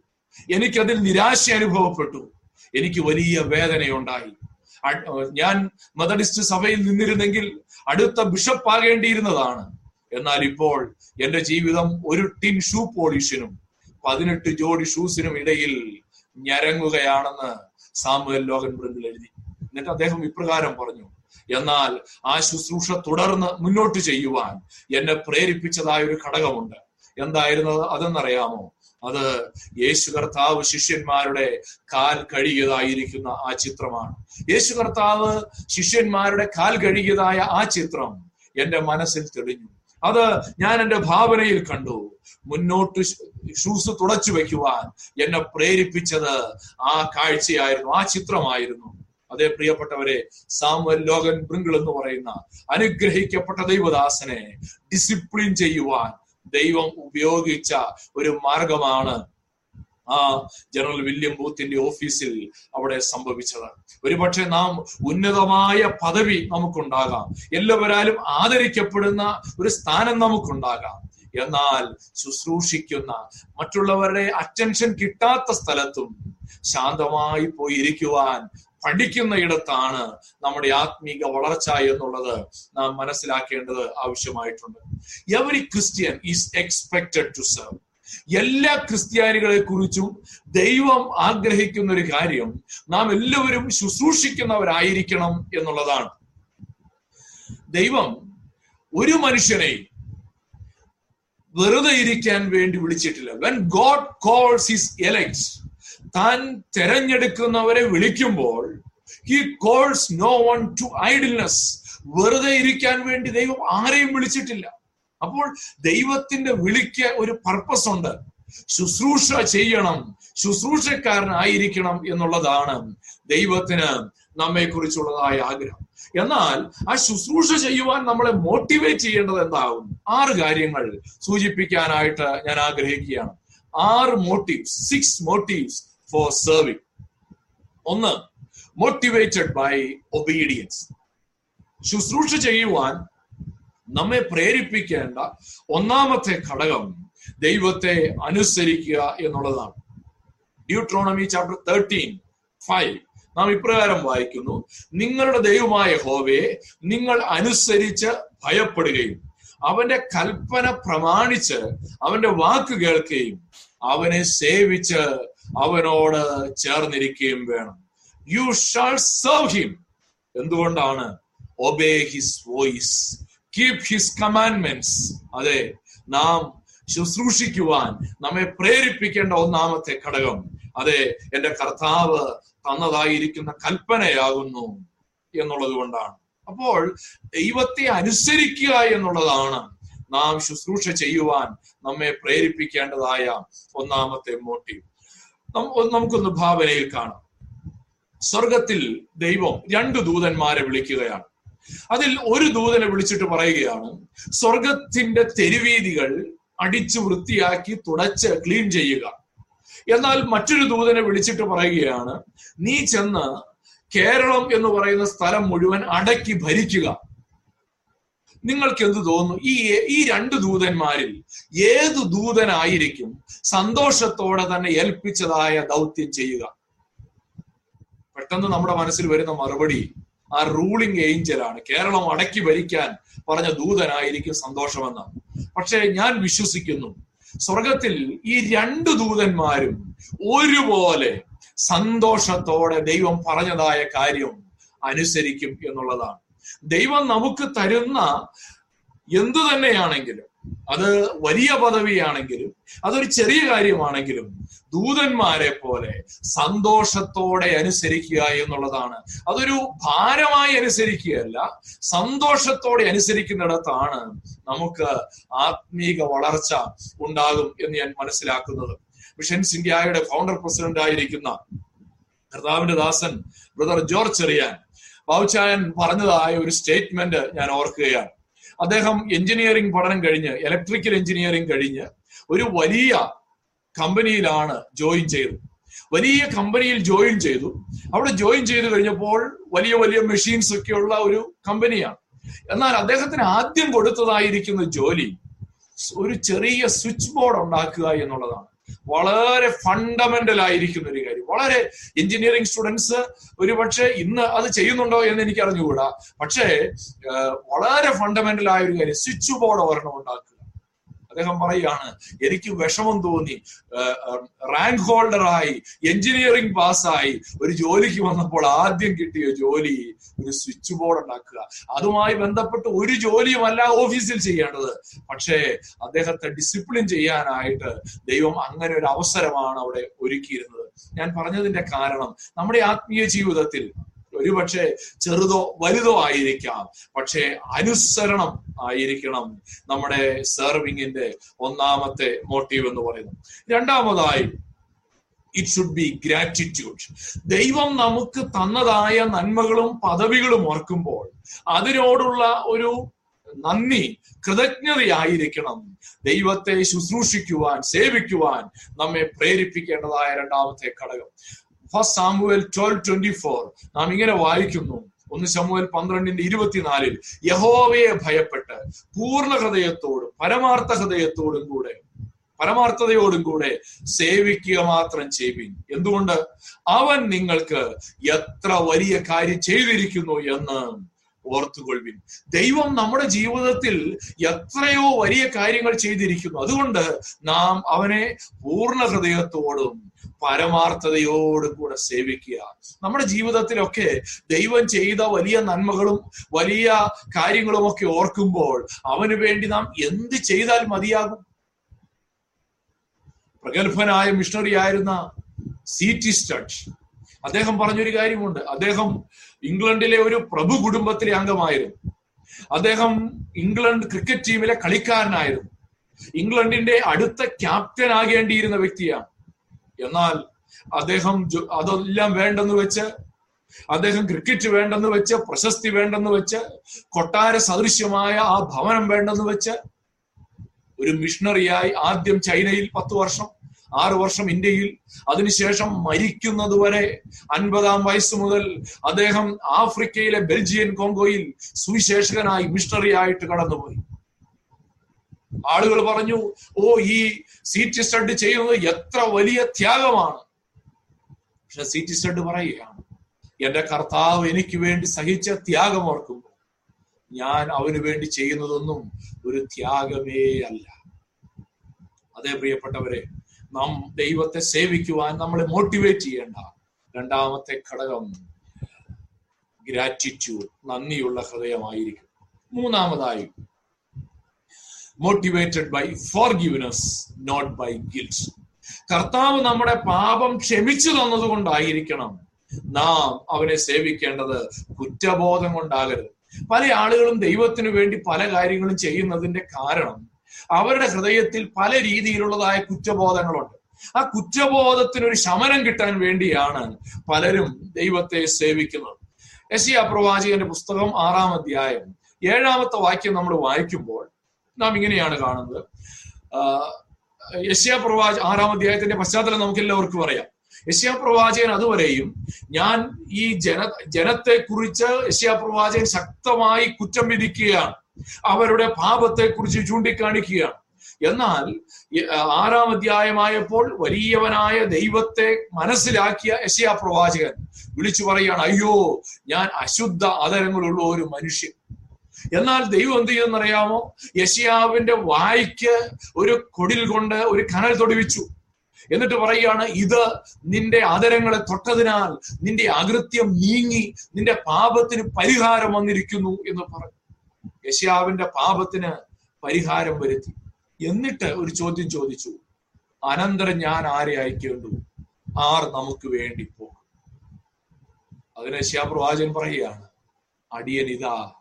എനിക്കതിൽ നിരാശ അനുഭവപ്പെട്ടു. എനിക്ക് വലിയ വേദനയുണ്ടായി. ഞാൻ മെത്തഡിസ്റ്റ് സഭയിൽ നിന്നിരുന്നെങ്കിൽ അടുത്ത ബിഷപ്പ് ആകേണ്ടിയിരുന്നതാണ്. എന്നാൽ ഇപ്പോൾ എന്റെ ജീവിതം ഒരു ടിൻ ഷൂ പോളിഷിനും പതിനെട്ട് ജോഡി ഷൂസിനും ഇടയിൽ ഞരങ്ങുകയാണെന്ന് സാമുവൽ ലോകൻ ബ്രിങ്കിൾ എഴുതി. എന്നിട്ട് അദ്ദേഹം ഇപ്രകാരം പറഞ്ഞു എന്നാൽ ആ ശുശ്രൂഷ തുടർന്ന് മുന്നോട്ട് ചെയ്യുവാൻ എന്നെ പ്രേരിപ്പിച്ചതായ ഒരു ഘടകമുണ്ട്. എന്തായിരുന്നത് അതെന്നറിയാമോ? അത് യേശു കർത്താവ് ശിഷ്യന്മാരുടെ കാൽ കഴുകിയതായിരിക്കുന്ന ആ ചിത്രമാണ്. യേശു കർത്താവ് ശിഷ്യന്മാരുടെ കാൽ കഴുകിയതായ ആ ചിത്രം എന്റെ മനസ്സിൽ തെളിഞ്ഞു. അത് ഞാൻ എന്റെ ഭാവനയിൽ കണ്ടു. മുന്നോട്ട് ഷൂസ് തുടച്ചു വെക്കുവാൻ എന്നെ പ്രേരിപ്പിച്ചത് ആ കാഴ്ചയായിരുന്നു ആ ചിത്രമായിരുന്നു. അതേ പ്രിയപ്പെട്ടവരെ സാമുവൽ ലോകൻ ബ്രിങ്കിൾ എന്ന് പറയുന്ന അനുഗ്രഹിക്കപ്പെട്ട ദൈവദാസനെ ഡിസിപ്ലിൻ ചെയ്യുവാൻ ദൈവം ഉപയോഗിച്ച ഒരു മാർഗമാണ് ആ ജനറൽ വില്യം ബൂത്തിന്റെ ഓഫീസിൽ അവിടെ സംഭവിച്ചത്. ഒരുപക്ഷെ നാം ഉന്നതമായ പദവി നമുക്കുണ്ടാകാം. എല്ലാവരാലും ആദരിക്കപ്പെടുന്ന ഒരു സ്ഥാനം നമുക്കുണ്ടാകാം. എന്നാൽ ശുശ്രൂഷിക്കുന്ന മറ്റുള്ളവരുടെ അറ്റൻഷൻ കിട്ടാത്ത സ്ഥലത്തും ശാന്തമായി പോയി പഠിക്കുന്ന ഇടത്താണ് നമ്മുടെ ആത്മീക വളർച്ച എന്നുള്ളത് നാം മനസ്സിലാക്കേണ്ടത് ആവശ്യമായിട്ടുണ്ട്. Every Christian is expected to serve എല്ലാ ക്രിസ്ത്യാനികളെ കുറിച്ചും ദൈവം ആഗ്രഹിക്കുന്ന ഒരു കാര്യം നാം എല്ലാവരും ശുശ്രൂഷിക്കുന്നവരായിരിക്കണം എന്നുള്ളതാണ്. ദൈവം ഒരു മനുഷ്യനെ വെറുതെ ഇരിക്കാൻ വേണ്ടി വിളിച്ചിട്ടില്ല. When God calls his elects താൻ തെരഞ്ഞെടുക്കുന്നവരെ വിളിക്കുമ്പോൾ he calls no one to idleness വെറുതെ ഇരിക്കാൻ വേണ്ടി ദൈവം ആരെയും വിളിച്ചിട്ടില്ല. അപ്പോൾ ദൈവത്തിന്റെ വിളിക്ക് ഒരു പർപ്പസ് ഉണ്ട്. ശുശ്രൂഷ ചെയ്യണം. ശുശ്രൂഷക്കാരനായിരിക്കണം എന്നുള്ളതാണ് ദൈവത്തിന് നമ്മെ കുറിച്ചുള്ളതായ ആഗ്രഹം. എന്നാൽ ആ ശുശ്രൂഷ ചെയ്യുവാൻ നമ്മളെ മോട്ടിവേറ്റ് ചെയ്യേണ്ടത് എന്താകും ആറ് കാര്യങ്ങൾ സൂചിപ്പിക്കാനായിട്ട് ഞാൻ ആഗ്രഹിക്കുകയാണ്. ആറ് motives six motives for serving ഒന്ന് മോട്ടിവേറ്റഡ് ബൈ ഒബീഡിയൻസ് ശുശ്രൂഷ ചെയ്യുവാൻ നമ്മെ പ്രേരിപ്പിക്കേണ്ട ഒന്നാമത്തെ ഘടകം ദൈവത്തെ അനുസരിക്കുക എന്നുള്ളതാണ്. ഡ്യൂട്രോണമി ചാപ്റ്റർ തേർട്ടീൻ ഫൈവ് നാം ഇപ്രകാരം വായിക്കുന്നു. നിങ്ങളുടെ ദൈവമായ ഹോവയെ നിങ്ങൾ അനുസരിച്ച് ഭയപ്പെടുകയും അവന്റെ കൽപ്പന പ്രമാണിച്ച് അവന്റെ വാക്ക് കേൾക്കുകയും അവനെ സേവിച്ച് അവനോട് ചേർന്നിരിക്കുകയും വേണം. യു ഷാൾ സെർവ് ഹിം എന്തുകൊണ്ടാണ്? Obey his voice keep his commandments അതെ നാം ശുശ്രൂഷിക്കുവാൻ നമ്മെ പ്രേരിപ്പിക്കേണ്ട ഒന്നാമത്തെ ഘടകം. അതെ എന്റെ കർത്താവ് തന്നതായിരിക്കുന്ന കൽപ്പനയാകുന്നു എന്നുള്ളത് കൊണ്ടാണ്. അപ്പോൾ ദൈവത്തെ അനുസരിക്കുക എന്നുള്ളതാണ് നാം ശുശ്രൂഷ ചെയ്യുവാൻ നമ്മെ പ്രേരിപ്പിക്കേണ്ടതായ ഒന്നാമത്തെ മോട്ടീവ് നമുക്കൊന്ന് ഭാവനയിൽ കാണാം. സ്വർഗത്തിൽ ദൈവം രണ്ട് ദൂതന്മാരെ വിളിക്കുകയാണ്. അതിൽ ഒരു ദൂതനെ വിളിച്ചിട്ട് പറയുകയാണ് സ്വർഗത്തിന്റെ തെരുവീതികൾ അടിച്ചു വൃത്തിയാക്കി തുടച്ച് ക്ലീൻ ചെയ്യുക. എന്നാൽ മറ്റൊരു ദൂതനെ വിളിച്ചിട്ട് പറയുകയാണ് നീ ചെന്ന് കേരളം എന്ന് പറയുന്ന സ്ഥലം മുഴുവൻ അടക്കി ഭരിക്കുക. നിങ്ങൾക്ക് എന്ത് തോന്നുന്നു? ഈ ഈ രണ്ട് ദൂതന്മാരിൽ ഏത് ദൂതനായിരിക്കും സന്തോഷത്തോടെ തന്നെ ഏൽപ്പിച്ചതായ ദൗത്യം ചെയ്യുക? പെട്ടെന്ന് നമ്മുടെ മനസ്സിൽ വരുന്ന മറുപടി ആ റൂളിംഗ് ഏഞ്ചലാണ് കേരളം അടക്കി ഭരിക്കാൻ പറഞ്ഞ ദൂതനായിരിക്കും സന്തോഷമെന്ന്. പക്ഷേ ഞാൻ വിശ്വസിക്കുന്നു സ്വർഗത്തിൽ ഈ രണ്ട് ദൂതന്മാരും ഒരുപോലെ സന്തോഷത്തോടെ ദൈവം പറഞ്ഞതായ കാര്യം അനുസരിക്കും എന്നുള്ളതാണ്. ദൈവം നമുക്ക് തരുന്ന എന്തു തന്നെയാണെങ്കിലും അത് വലിയ പദവിയാണെങ്കിലും അതൊരു ചെറിയ കാര്യമാണെങ്കിലും ദൂതന്മാരെ പോലെ സന്തോഷത്തോടെ അനുസരിക്കുക എന്നുള്ളതാണ്. അതൊരു ഭാരമായി അനുസരിക്കുകയല്ല സന്തോഷത്തോടെ അനുസരിക്കുന്നിടത്താണ് നമുക്ക് ആത്മീക വളർച്ച ഉണ്ടാകും എന്ന് ഞാൻ മനസ്സിലാക്കുന്നത്. മിഷൻസ് ഇന്ത്യയുടെ ഫൗണ്ടർ പ്രസിഡന്റ് ആയിരിക്കുന്ന കർത്താവിന്റെ ദാസൻ ബ്രദർ ജോർജ് ചെറിയാൻ ബാബുച്ചായൻ പറഞ്ഞതായ ഒരു സ്റ്റേറ്റ്മെന്റ് ഞാൻ ഓർക്കുകയാണ്. അദ്ദേഹം എഞ്ചിനീയറിംഗ് പഠനം കഴിഞ്ഞ് ഇലക്ട്രിക്കൽ എഞ്ചിനീയറിംഗ് കഴിഞ്ഞ് ഒരു വലിയ കമ്പനിയിലാണ് ജോയിൻ ചെയ്തത്. വലിയ കമ്പനിയിൽ ജോയിൻ ചെയ്തു. അവിടെ ജോയിൻ ചെയ്തു കഴിഞ്ഞപ്പോൾ വലിയ വലിയ മെഷീൻസ് ഒക്കെയുള്ള ഒരു കമ്പനിയാണ് എന്നാൽ അദ്ദേഹത്തിന് ആദ്യം കൊടുത്തതായിരിക്കുന്ന ജോലി ഒരു ചെറിയ സ്വിച്ച് ബോർഡ് ഉണ്ടാക്കുക എന്നുള്ളതാണ്. വളരെ ഫണ്ടമെന്റൽ ആയിരിക്കുന്ന ഒരു കാര്യം. വളരെ എഞ്ചിനീയറിംഗ് സ്റ്റുഡൻസ് ഒരു പക്ഷേ ഇന്ന് അത് ചെയ്യുന്നുണ്ടോ എന്ന് എനിക്ക് അറിഞ്ഞുകൂടാ പക്ഷേ വളരെ ഫണ്ടമെന്റൽ ആയ ഒരു കാര്യം സ്വിച്ച് ബോർഡ് ഒരെണ്ണം ഉണ്ടാക്കുക. അദ്ദേഹം പറയുകയാണ് എനിക്ക് വിഷമം തോന്നി. റാങ്ക് ഹോൾഡറായി എഞ്ചിനീയറിംഗ് പാസ്സായി ഒരു ജോലിക്ക് വന്നപ്പോൾ ആദ്യം കിട്ടിയ ജോലി ഒരു സ്വിച്ച് ബോർഡ് ഉണ്ടാക്കുക. അതുമായി ബന്ധപ്പെട്ട് ഒരു ജോലിയുമല്ല ഓഫീസിൽ ചെയ്യേണ്ടത്. പക്ഷേ അദ്ദേഹത്തെ ഡിസിപ്ലിൻ ചെയ്യാനായിട്ട് ദൈവം അങ്ങനെ ഒരു അവസരമാണ് അവിടെ ഒരുക്കിയിരുന്നത്. ഞാൻ പറഞ്ഞതിന്റെ കാരണം നമ്മുടെ ആത്മീയ ജീവിതത്തിൽ ഒരുപക്ഷെ ചെറുതോ വലുതോ ആയിരിക്കാം. പക്ഷേ അനുസരണം ആയിരിക്കണം നമ്മുടെ സെർവിങ്ങിന്റെ ഒന്നാമത്തെ മോട്ടീവ് എന്ന് പറയുന്നത്. രണ്ടാമതായി ഇറ്റ് ഷുഡ് ബി ഗ്രാറ്റിറ്റ്യൂഡ് ദൈവം നമുക്ക് തന്നതായ നന്മകളും പദവികളും ഓർക്കുമ്പോൾ അതിനോടുള്ള ഒരു നന്ദി കൃതജ്ഞതയായിരിക്കണം. ദൈവത്തെ ശുശ്രൂഷിക്കുവാൻ സേവിക്കുവാൻ നമ്മെ പ്രേരിപ്പിക്കേണ്ടതായ രണ്ടാമത്തെ ഘടകം. First Samuel twelve twenty four നാം ഇങ്ങനെ വായിക്കുന്നു. ഒന്ന് ശമുവൽ പന്ത്രണ്ടിന്റെ ഇരുപത്തിനാലിൽ. യഹോവയെ ഭയപ്പെട്ട് പൂർണ ഹൃദയത്തോടും പരമാർത്ഥ ഹൃദയത്തോടും കൂടെ പരമാർത്ഥതയോടും കൂടെ സേവിക്കുക മാത്രം ചെയ്യുവിൻ. എന്തുകൊണ്ട്? അവൻ നിങ്ങൾക്ക് എത്ര വലിയ കാര്യം ചെയ്തിരിക്കുന്നു എന്ന് ഓർത്തുകൊള്ളുവിൻ. ദൈവം നമ്മുടെ ജീവിതത്തിൽ എത്രയോ വലിയ കാര്യങ്ങൾ ചെയ്തിരിക്കുന്നു. അതുകൊണ്ട് നാം അവനെ പൂർണ ഹൃദയത്തോടും പരമാർത്ഥതയോടും കൂടെ സേവിക്കുക. നമ്മുടെ ജീവിതത്തിലൊക്കെ ദൈവം ചെയ്ത വലിയ നന്മകളും വലിയ കാര്യങ്ങളുമൊക്കെ ഓർക്കുമ്പോൾ അവന് വേണ്ടി നാം എന്ത് ചെയ്താൽ മതിയാകും? പ്രഗത്ഭനായ മിഷണറി ആയിരുന്ന സി ടി സ്റ്റഡ് അദ്ദേഹം പറഞ്ഞൊരു കാര്യമുണ്ട്. അദ്ദേഹം ഇംഗ്ലണ്ടിലെ ഒരു പ്രഭു കുടുംബത്തിലെ അംഗമായിരുന്നു. അദ്ദേഹം ഇംഗ്ലണ്ട് ക്രിക്കറ്റ് ടീമിലെ കളിക്കാരനായിരുന്നു. ഇംഗ്ലണ്ടിന്റെ അടുത്ത ക്യാപ്റ്റൻ ആകേണ്ടിയിരുന്ന വ്യക്തിയാണ്. എന്നാൽ അദ്ദേഹം അതെല്ലാം വേണ്ടെന്ന് വെച്ച് അദ്ദേഹം ക്രിക്കറ്റ് വേണ്ടെന്ന് വെച്ച് പ്രശസ്തി വേണ്ടെന്ന് വെച്ച് കൊട്ടാര സദൃശ്യമായ ആ ഭവനം വേണ്ടെന്ന് വെച്ച് ഒരു മിഷണറിയായി ആദ്യം ചൈനയിൽ പത്ത് വർഷം ആറ് വർഷം ഇന്ത്യയിൽ. അതിനുശേഷം മരിക്കുന്നത് വരെ അൻപതാം വയസ്സ് മുതൽ അദ്ദേഹം ആഫ്രിക്കയിലെ ബെൽജിയൻ കോങ്കോയിൽ സുവിശേഷകനായി മിഷണറിയായിട്ട് കടന്നുപോയി. ആളുകൾ പറഞ്ഞു ഓ ഈ സീറ്റ് സ്റ്റഡ് ചെയ്യുന്നത് എത്ര വലിയ ത്യാഗമാണ്. പക്ഷെ സീറ്റ് സ്റ്റഡ് പറയുകയാണ് എന്റെ കർത്താവ് എനിക്ക് വേണ്ടി സഹിച്ച ത്യാഗം ഓർക്കുമ്പോൾ ഞാൻ അവന് വേണ്ടി ചെയ്യുന്നതൊന്നും ഒരു ത്യാഗമേ അല്ല. അതേ പ്രിയപ്പെട്ടവരെ നാം ദൈവത്തെ സേവിക്കുവാൻ നമ്മളെ മോട്ടിവേറ്റ് ചെയ്യേണ്ട രണ്ടാമത്തെ ഘടകം ഗ്രാറ്റിറ്റ്യൂഡ് നന്ദിയുള്ള ഹൃദയമായിരിക്കും. മൂന്നാമതായി motivated by forgiveness not by guilt കർത്താവ് നമ്മുടെ പാപം ക്ഷമിച്ചു തന്നത് കൊണ്ടായിരിക്കണം നാം അവനെ സേവിക്കേണ്ടത് കുറ്റബോധം കൊണ്ടാകരുത്. പല ആളുകളും ദൈവത്തിനു വേണ്ടി പല കാര്യങ്ങളും ചെയ്യുന്നതിന്റെ കാരണം അവരുടെ ഹൃദയത്തിൽ പല രീതിയിലുള്ളതായ കുറ്റബോധങ്ങളുണ്ട്. ആ കുറ്റബോധത്തിനൊരു ശമനം കിട്ടാൻ വേണ്ടിയാണ് പലരും ദൈവത്തെ സേവിക്കുന്നത്. യശിയ പ്രവാചകന്റെ പുസ്തകം ആറാം അധ്യായം ഏഴാമത്തെ വാക്യം നമ്മൾ വായിക്കുമ്പോൾ നാം ഇങ്ങനെയാണ് കാണുന്നത്. യശ്യാ പ്രവാച ആറാം അധ്യായത്തിന്റെ പശ്ചാത്തലം നമുക്ക് എല്ലാവർക്കും അറിയാം. യശ്യാ പ്രവാചകൻ അതുവരെയും ഞാൻ ഈ ജന ജനത്തെ കുറിച്ച് യശ്യാ പ്രവാചകൻ ശക്തമായി കുറ്റം വിധിക്കുകയാണ്. അവരുടെ പാപത്തെ കുറിച്ച് ചൂണ്ടിക്കാണിക്കുകയാണ്. എന്നാൽ ആറാം അധ്യായമായപ്പോൾ വലിയവനായ ദൈവത്തെ മനസ്സിലാക്കിയ യശയാ പ്രവാചകൻ വിളിച്ചു പറയുകയാണ് അയ്യോ ഞാൻ അശുദ്ധ അതരങ്ങളുള്ള ഒരു മനുഷ്യൻ. എന്നാൽ ദൈവം എന്ത് ചെയ്തെന്നറിയാമോ യശിയാവിന്റെ വായിക്ക് ഒരു കൊടിൽ കൊണ്ട് ഒരു കനൽ തൊടുവിച്ചു. എന്നിട്ട് പറയുകയാണ് ഇത് നിന്റെ ആദരങ്ങളെ തൊട്ടതിനാൽ നിന്റെ അകൃത്യം നീങ്ങി നിന്റെ പാപത്തിന് പരിഹാരം വന്നിരിക്കുന്നു എന്ന് പറഞ്ഞു. യശിയാവിന്റെ പാപത്തിന് പരിഹാരം വരുത്തി. എന്നിട്ട് ഒരു ചോദ്യം ചോദിച്ചു. അനന്തരം ഞാൻ ആരെ അയക്കേണ്ടു? ആർ നമുക്ക് വേണ്ടി പോകും? അതിന് ശ്യാപ്രവാചൻ പറയുകയാണ് അടിയൻ ഇതാ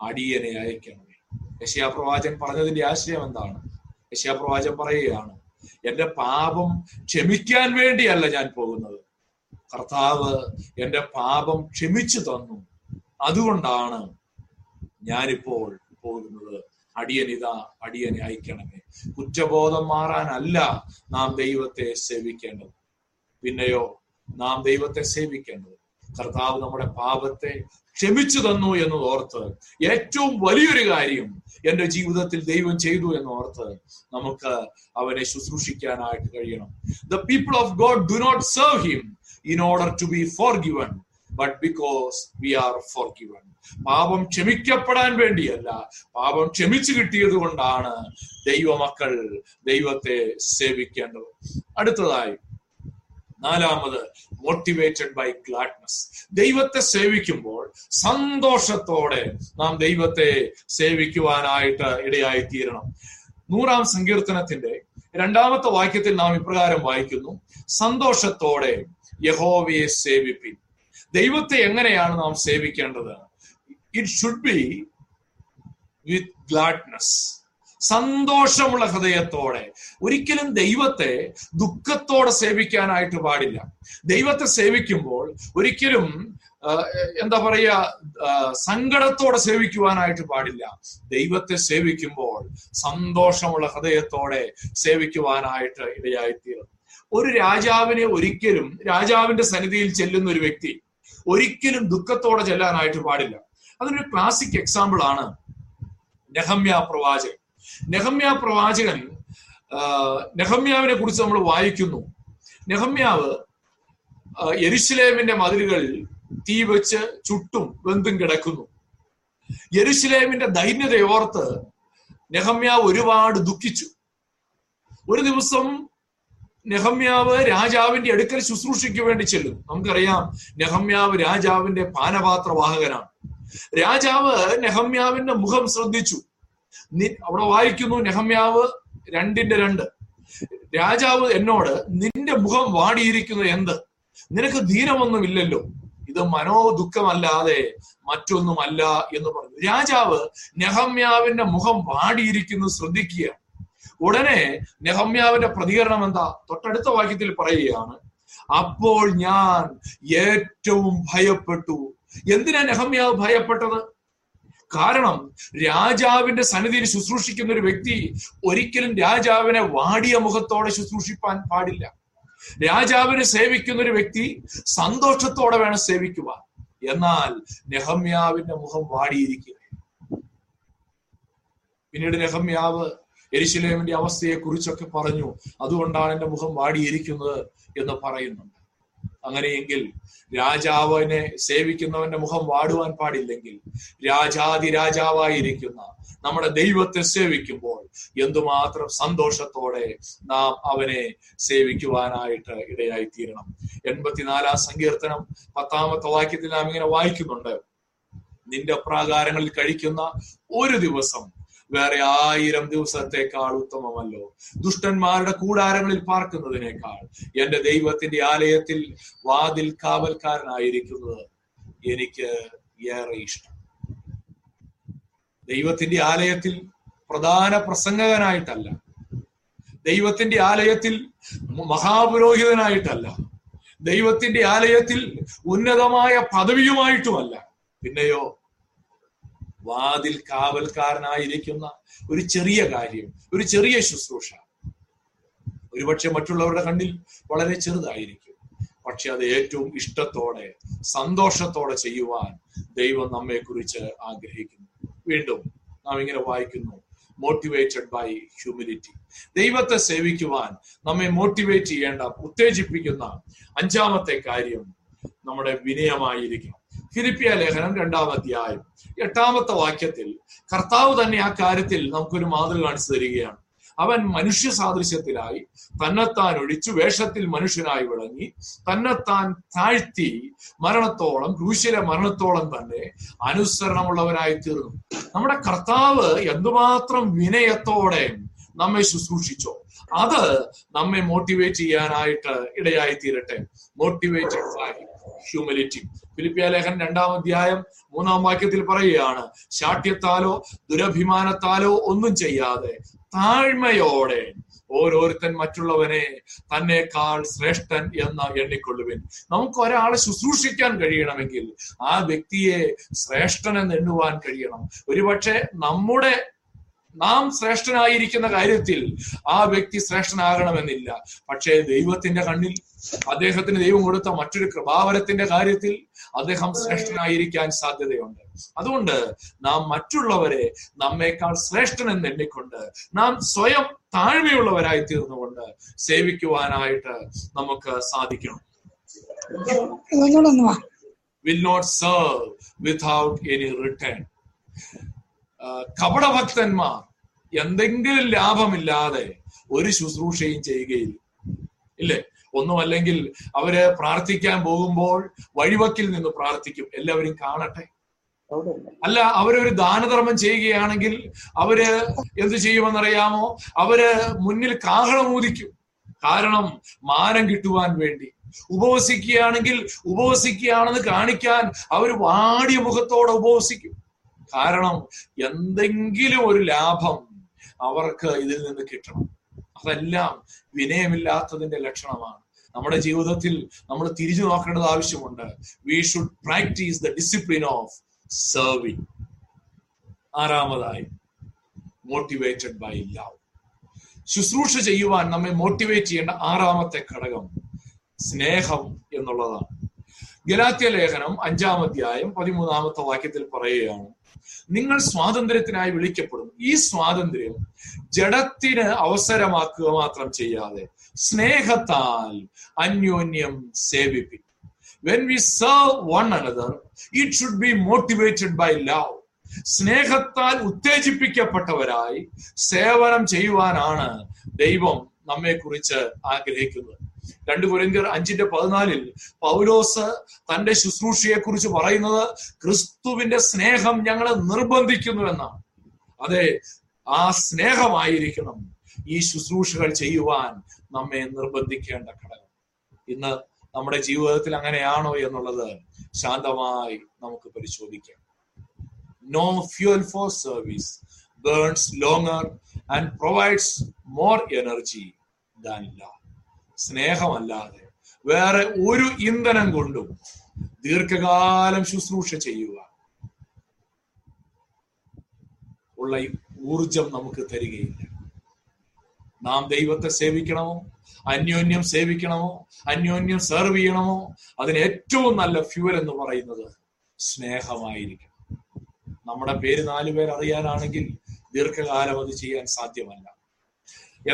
അടിയനെ അയക്കണമേ യശയാപ്രവാചൻ പറഞ്ഞതിന്റെ ആശയം എന്താണ്? യശയാപ്രവാചൻ പറയുകയാണ് എന്റെ പാപം ക്ഷമിക്കാൻ വേണ്ടിയല്ല ഞാൻ പോകുന്നത്. കർത്താവ് എന്റെ പാപം ക്ഷമിച്ചു തന്നു. അതുകൊണ്ടാണ് ഞാനിപ്പോൾ പോകുന്നത്. അടിയനിതാ അടിയനെ അയക്കണമേ. കുറ്റബോധം മാറാനല്ല നാം ദൈവത്തെ സേവിക്കേണ്ടത്. പിന്നെയോ നാം ദൈവത്തെ സേവിക്കേണ്ടത്. കർത്താവ് നമ്മുടെ പാപത്തെ ക്ഷമിച്ചു തന്നു എന്ന് ഓർത്ത് ഏറ്റവും വലിയൊരു കാര്യം എന്റെ ജീവിതത്തിൽ ദൈവം ചെയ്തു എന്ന് ഓർത്ത് നമുക്ക് അവനെ ശുശ്രൂഷിക്കാനായിട്ട് കഴിയണം. The people of God do not serve him in order to be forgiven but because we are forgiven പാപം ക്ഷമിക്കപ്പെടാൻ വേണ്ടിയല്ല പാപം ക്ഷമിച്ചു കിട്ടിയത് കൊണ്ടാണ് ദൈവമക്കൾ ദൈവത്തെ സേവിക്കേണ്ടത്. അടുത്തതായി നാലാമത് മോട്ടിവേറ്റഡ് ബൈ ഗ്ലാഡ്നസ് ദൈവത്തെ സേവിക്കുമ്പോൾ സന്തോഷത്തോടെ നാം ദൈവത്തെ സേവിക്കുവാനായിട്ട് ഇടയായി തീരണം നൂറാം സങ്കീർത്തനത്തിന്റെ രണ്ടാമത്തെ വാക്യത്തിൽ നാം ഇപ്രകാരം വായിക്കുന്നു സന്തോഷത്തോടെ യഹോവയെ സേവിപ്പിൻ. ദൈവത്തെ എങ്ങനെയാണ് നാം സേവിക്കേണ്ടത്? It should be with gladness സന്തോഷമുള്ള ഹൃദയത്തോടെ. ഒരിക്കലും ദൈവത്തെ ദുഃഖത്തോടെ സേവിക്കാനായിട്ട് പാടില്ല. ദൈവത്തെ സേവിക്കുമ്പോൾ ഒരിക്കലും എന്താ പറയുക സങ്കടത്തോടെ സേവിക്കുവാനായിട്ട് പാടില്ല. ദൈവത്തെ സേവിക്കുമ്പോൾ സന്തോഷമുള്ള ഹൃദയത്തോടെ സേവിക്കുവാനായിട്ട് ഇടയായിത്തീരും. ഒരു രാജാവിനെ ഒരിക്കലും രാജാവിന്റെ സന്നിധിയിൽ ചെല്ലുന്ന ഒരു വ്യക്തി ഒരിക്കലും ദുഃഖത്തോടെ ചെല്ലാനായിട്ട് പാടില്ല. അതിനൊരു ക്ലാസിക് എക്സാമ്പിൾ ആണ്. നെഹമ്യ പ്രവാചകൻ. നെഹമ്യ പ്രവാചകൻ നെഹമ്യാവിനെ കുറിച്ച് നമ്മൾ വായിക്കുന്നു. നെഹമ്യാവ് യരുഷലേമിന്റെ മതിലുകൾ തീ വെച്ച് ചുട്ടും വെന്തും കിടക്കുന്നു. യരുഷലേമിന്റെ ദൈന്യതയോർത്ത് നെഹമ്യാവ് ഒരുപാട് ദുഃഖിച്ചു. ഒരു ദിവസം നെഹമ്യാവ് രാജാവിന്റെ അടുക്കൽ ശുശ്രൂഷയ്ക്ക് വേണ്ടി ചെല്ലും. നമുക്കറിയാം നെഹമ്യാവ് രാജാവിന്റെ പാനപാത്രവാഹകനാണ്. രാജാവ് നെഹമ്യാവിന്റെ മുഖം ശ്രദ്ധിച്ചു. അവിടെ വായിക്കുന്നു നെഹമ്യാവ് രണ്ടിന്റെ രണ്ട്. രാജാവ് എന്നോട് നിന്റെ മുഖം വാടിയിരിക്കുന്നത് എന്ത്? നിനക്ക് ധീരമൊന്നുമില്ലല്ലോ ഇത് മനോദുഃഖമല്ലാതെ മറ്റൊന്നുമല്ല എന്ന് പറഞ്ഞു. രാജാവ് നെഹമ്യാവിന്റെ മുഖം വാടിയിരിക്കുന്നു ശ്രദ്ധിക്കുക ഉടനെ നെഹമ്യാവിന്റെ പ്രതികരണം എന്താ? തൊട്ടടുത്ത വാക്യത്തിൽ പറയുകയാണ് അപ്പോൾ ഞാൻ ഏറ്റവും ഭയപ്പെട്ടു. എന്തിനാ നെഹമ്യാവ് ഭയപ്പെട്ടത്? കാരണം രാജാവിന്റെ സന്നിധിയിൽ ശുശ്രൂഷിക്കുന്ന ഒരു വ്യക്തി ഒരിക്കലും രാജാവിനെ വാടിയ മുഖത്തോടെ ശുശ്രൂഷിപ്പാൻ പാടില്ല. രാജാവിനെ സേവിക്കുന്ന ഒരു വ്യക്തി സന്തോഷത്തോടെ വേണം സേവിക്കുക എന്നാൽ നെഹമ്യാവിന്റെ മുഖം വാടിയിരിക്കുക പിന്നീട് നെഹമ്യാവ് എരിശിലേമിന്റെ അവസ്ഥയെ കുറിച്ചൊക്കെ പറഞ്ഞു അതുകൊണ്ടാണ് എന്റെ മുഖം വാടിയിരിക്കുന്നത് എന്ന് പറയുന്നുണ്ട്. അങ്ങനെയെങ്കിൽ രാജാവിനെ സേവിക്കുന്നവന്റെ മുഖം വാടുവാൻ പാടില്ലെങ്കിൽ രാജാതി രാജാവായിരിക്കുന്ന നമ്മുടെ ദൈവത്തെ സേവിക്കുമ്പോൾ എന്തുമാത്രം സന്തോഷത്തോടെ നാം അവനെ സേവിക്കുവാനായിട്ട് ഇടയായി തീരണം എൺപത്തിനാലാം സങ്കീർത്തനം പത്താമത്തെ വാക്യത്തിൽ നാം ഇങ്ങനെ വായിക്കുന്നുണ്ട്. നിന്റെ പ്രാകാരങ്ങളിൽ കഴിക്കുന്ന ഒരു ദിവസം വേറെ ആയിരം ദിവസത്തെക്കാൾ ഉത്തമമല്ലോ. ദുഷ്ടന്മാരുടെ കൂടാരങ്ങളിൽ പാർക്കുന്നതിനേക്കാൾ എന്റെ ദൈവത്തിന്റെ ആലയത്തിൽ വാതിൽ കാവൽക്കാരനായിരിക്കുന്നത് എനിക്ക് ഏറെ ഇഷ്ടം. ദൈവത്തിന്റെ ആലയത്തിൽ പ്രധാന പ്രസംഗകനായിട്ടല്ല. ദൈവത്തിന്റെ ആലയത്തിൽ മഹാപുരോഹിതനായിട്ടല്ല. ദൈവത്തിന്റെ ആലയത്തിൽ ഉന്നതമായ പദവിയുമായിട്ടുമല്ല. പിന്നെയോ വാതിൽ കാവൽക്കാരനായിരിക്കുന്ന ഒരു ചെറിയ കാര്യം ഒരു ചെറിയ ശുശ്രൂഷ. ഒരുപക്ഷെ മറ്റുള്ളവരുടെ കണ്ണിൽ വളരെ ചെറുതായിരിക്കും. പക്ഷെ അത് ഏറ്റവും ഇഷ്ടത്തോടെ സന്തോഷത്തോടെ ചെയ്യുവാൻ ദൈവം നമ്മെ കുറിച്ച് ആഗ്രഹിക്കുന്നു. വീണ്ടും നാം ഇങ്ങനെ വായിക്കുന്നു മോട്ടിവേറ്റഡ് ബൈ ഹ്യൂമിലിറ്റി ദൈവത്തെ സേവിക്കുവാൻ നമ്മെ മോട്ടിവേറ്റ് ചെയ്യേണ്ട ഉത്തേജിപ്പിക്കുന്ന അഞ്ചാമത്തെ കാര്യം നമ്മുടെ വിനയമായിരിക്കണം. ഫിലിപ്പിയ ലേഖനം രണ്ടാം അധ്യായം എട്ടാമത്തെ വാക്യത്തിൽ കർത്താവ് തന്നെ ആ കാര്യത്തിൽ നമുക്കൊരു മാതൃക കാണിച്ചു തരികയാണ്. അവൻ മനുഷ്യ സാദൃശ്യത്തിലായി തന്നെത്താൻ ഒഴിച്ചു വേഷത്തിൽ മനുഷ്യനായി വിളങ്ങി തന്നെത്താൻ താഴ്ത്തി മരണത്തോളം ക്രൂശിലെ മരണത്തോളം തന്നെ അനുസരണമുള്ളവനായി തീർന്നു. നമ്മുടെ കർത്താവ് എന്തുമാത്രം വിനയത്തോടെ നമ്മെ ശുശ്രൂഷിച്ചോ അത് നമ്മെ മോട്ടിവേറ്റ് ചെയ്യാനായിട്ട് ഇടയായി തീരട്ടെ മോട്ടിവേറ്റഡ് ബൈ ഹ്യൂമിലിറ്റി ഫിലിപ്പിയ ലേഖൻ രണ്ടാം അധ്യായം മൂന്നാം വാക്യത്തിൽ പറയുകയാണ് ശാഠ്യത്താലോ ദുരഭിമാനത്താലോ ഒന്നും ചെയ്യാതെ താഴ്മയോടെ ഓരോരുത്തൻ മറ്റുള്ളവനെ തന്നെക്കാൾ ശ്രേഷ്ഠൻ എന്ന് എണ്ണിക്കൊള്ളുവിൻ. നമുക്ക് ഒരാളെ ശുശ്രൂഷിക്കാൻ കഴിയണമെങ്കിൽ ആ വ്യക്തിയെ ശ്രേഷ്ഠൻ എന്ന് എണ്ണുവാൻ കഴിയണം. ഒരുപക്ഷെ നമ്മുടെ നാം ശ്രേഷ്ഠനായിരിക്കുന്ന കാര്യത്തിൽ ആ വ്യക്തി ശ്രേഷ്ഠനാകണമെന്നില്ല. പക്ഷേ ദൈവത്തിന്റെ കണ്ണിൽ അദ്ദേഹത്തിന് ദൈവം കൊടുത്ത മറ്റൊരു കൃപാവരത്തിന്റെ കാര്യത്തിൽ അദ്ദേഹം ശ്രേഷ്ഠനായിരിക്കാൻ സാധ്യതയുണ്ട്. അതുകൊണ്ട് നാം മറ്റുള്ളവരെ നമ്മേക്കാൾ ശ്രേഷ്ഠനെന്ന് എണ്ണിക്കൊണ്ട് നാം സ്വയം താഴ്മയുള്ളവരായി തീർന്നുകൊണ്ട് സേവിക്കുവാനായിട്ട് നമുക്ക് സാധിക്കണം. Will not serve without any return കപടഭക്തന്മാർ. എന്തെങ്കിലും ലാഭമില്ലാതെ ഒരു ശുശ്രൂഷയും ചെയ്യുകയില്ല. ഇല്ലേ? ഒന്നുമല്ലെങ്കിൽ അവർ പ്രാർത്ഥിക്കാൻ പോകുമ്പോൾ വഴിവക്കിൽ നിന്ന് പ്രാർത്ഥിക്കും. എല്ലാവരും കാണട്ടെ. അല്ല അവരൊരു ദാനധർമ്മം ചെയ്യുകയാണെങ്കിൽ അവർ എന്ത് ചെയ്യുമെന്നറിയാമോ? അവർ മുന്നിൽ കാഹളമൂതിക്കും കാരണം മാനം കിട്ടുവാൻ വേണ്ടി. ഉപവസിക്കുകയാണെങ്കിൽ ഉപവസിക്കുകയാണെന്ന് കാണിക്കാൻ അവർ വാടിയ മുഖത്തോടെ ഉപവസിക്കും. കാരണം എന്തെങ്കിലും ഒരു ലാഭം അവർക്ക് ഇതിൽ നിന്ന് കിട്ടണം. അതെല്ലാം വിനയമില്ലാത്തതിന്റെ ലക്ഷണമാണ്. നമ്മുടെ ജീവിതത്തിൽ നമ്മൾ തിരിച്ചു നോക്കേണ്ടത് ആവശ്യമുണ്ട്. We should practise the discipline of serving ആറാമതായി motivated by love ശുശ്രൂഷ ചെയ്യുവാൻ നമ്മെ മോട്ടിവേറ്റ് ചെയ്യേണ്ട ആറാമത്തെ ഘടകം സ്നേഹം എന്നുള്ളതാണ്. ഗലാത്യ ലേഖനം അഞ്ചാം അധ്യായം പതിമൂന്നാമത്തെ വാക്യത്തിൽ പറയുകയാണ് നിങ്ങൾ സ്വാതന്ത്ര്യത്തിനായി വിളിക്കപ്പെടുന്നു ഈ സ്വാതന്ത്ര്യം ജഡത്തിന് അവസരമാക്കുക മാത്രം ചെയ്യാതെ സ്നേഹത്താൽ അന്യോന്യം സേവിപ്പിക്കും. When we serve one another it should be motivated by love സ്നേഹത്താൽ ഉത്തേജിപ്പിക്കപ്പെട്ടവരായി സേവനം ചെയ്യുവാനാണ് ദൈവം നമ്മെ കുറിച്ച് ആഗ്രഹിക്കുന്നത്. രണ്ട് കുരങ്കർ അഞ്ചിന്റെ പതിനാലിൽ പൗലോസ് തന്റെ ശുശ്രൂഷയെ കുറിച്ച് പറയുന്നത് ക്രിസ്തുവിന്റെ സ്നേഹം ഞങ്ങളെ നിർബന്ധിക്കുന്നു എന്നാണ്. അതെ ആ സ്നേഹമായിരിക്കണം ഈ ശുശ്രൂഷകൾ ചെയ്യുവാൻ നമ്മെ നിർബന്ധിക്കേണ്ട ഘടകം. ഇന്ന് നമ്മുടെ ജീവിതത്തിൽ അങ്ങനെയാണോ എന്നുള്ളത് ശാന്തമായി നമുക്ക് പരിശോധിക്കാം. No fuel for service burns longer and provides more energy than love സ്നേഹമല്ലാതെ വേറെ ഒരു ഇന്ധനം കൊണ്ടും ദീർഘകാലം ശുശ്രൂഷ ചെയ്യുക ഉള്ള ഊർജം നമുക്ക് തരികയില്ല. നാം ദൈവത്തെ സേവിക്കണമോ? അന്യോന്യം സേവിക്കണമോ? അന്യോന്യം സെർവ് ചെയ്യണമോ? അതിന് ഏറ്റവും നല്ല ഫ്യൂവൽ എന്ന് പറയുന്നത് സ്നേഹമായിരിക്കണം. നമ്മുടെ പേര് നാലു പേർ അറിയാനാണെങ്കിൽ ദീർഘകാലം അത് ചെയ്യാൻ സാധ്യമല്ല.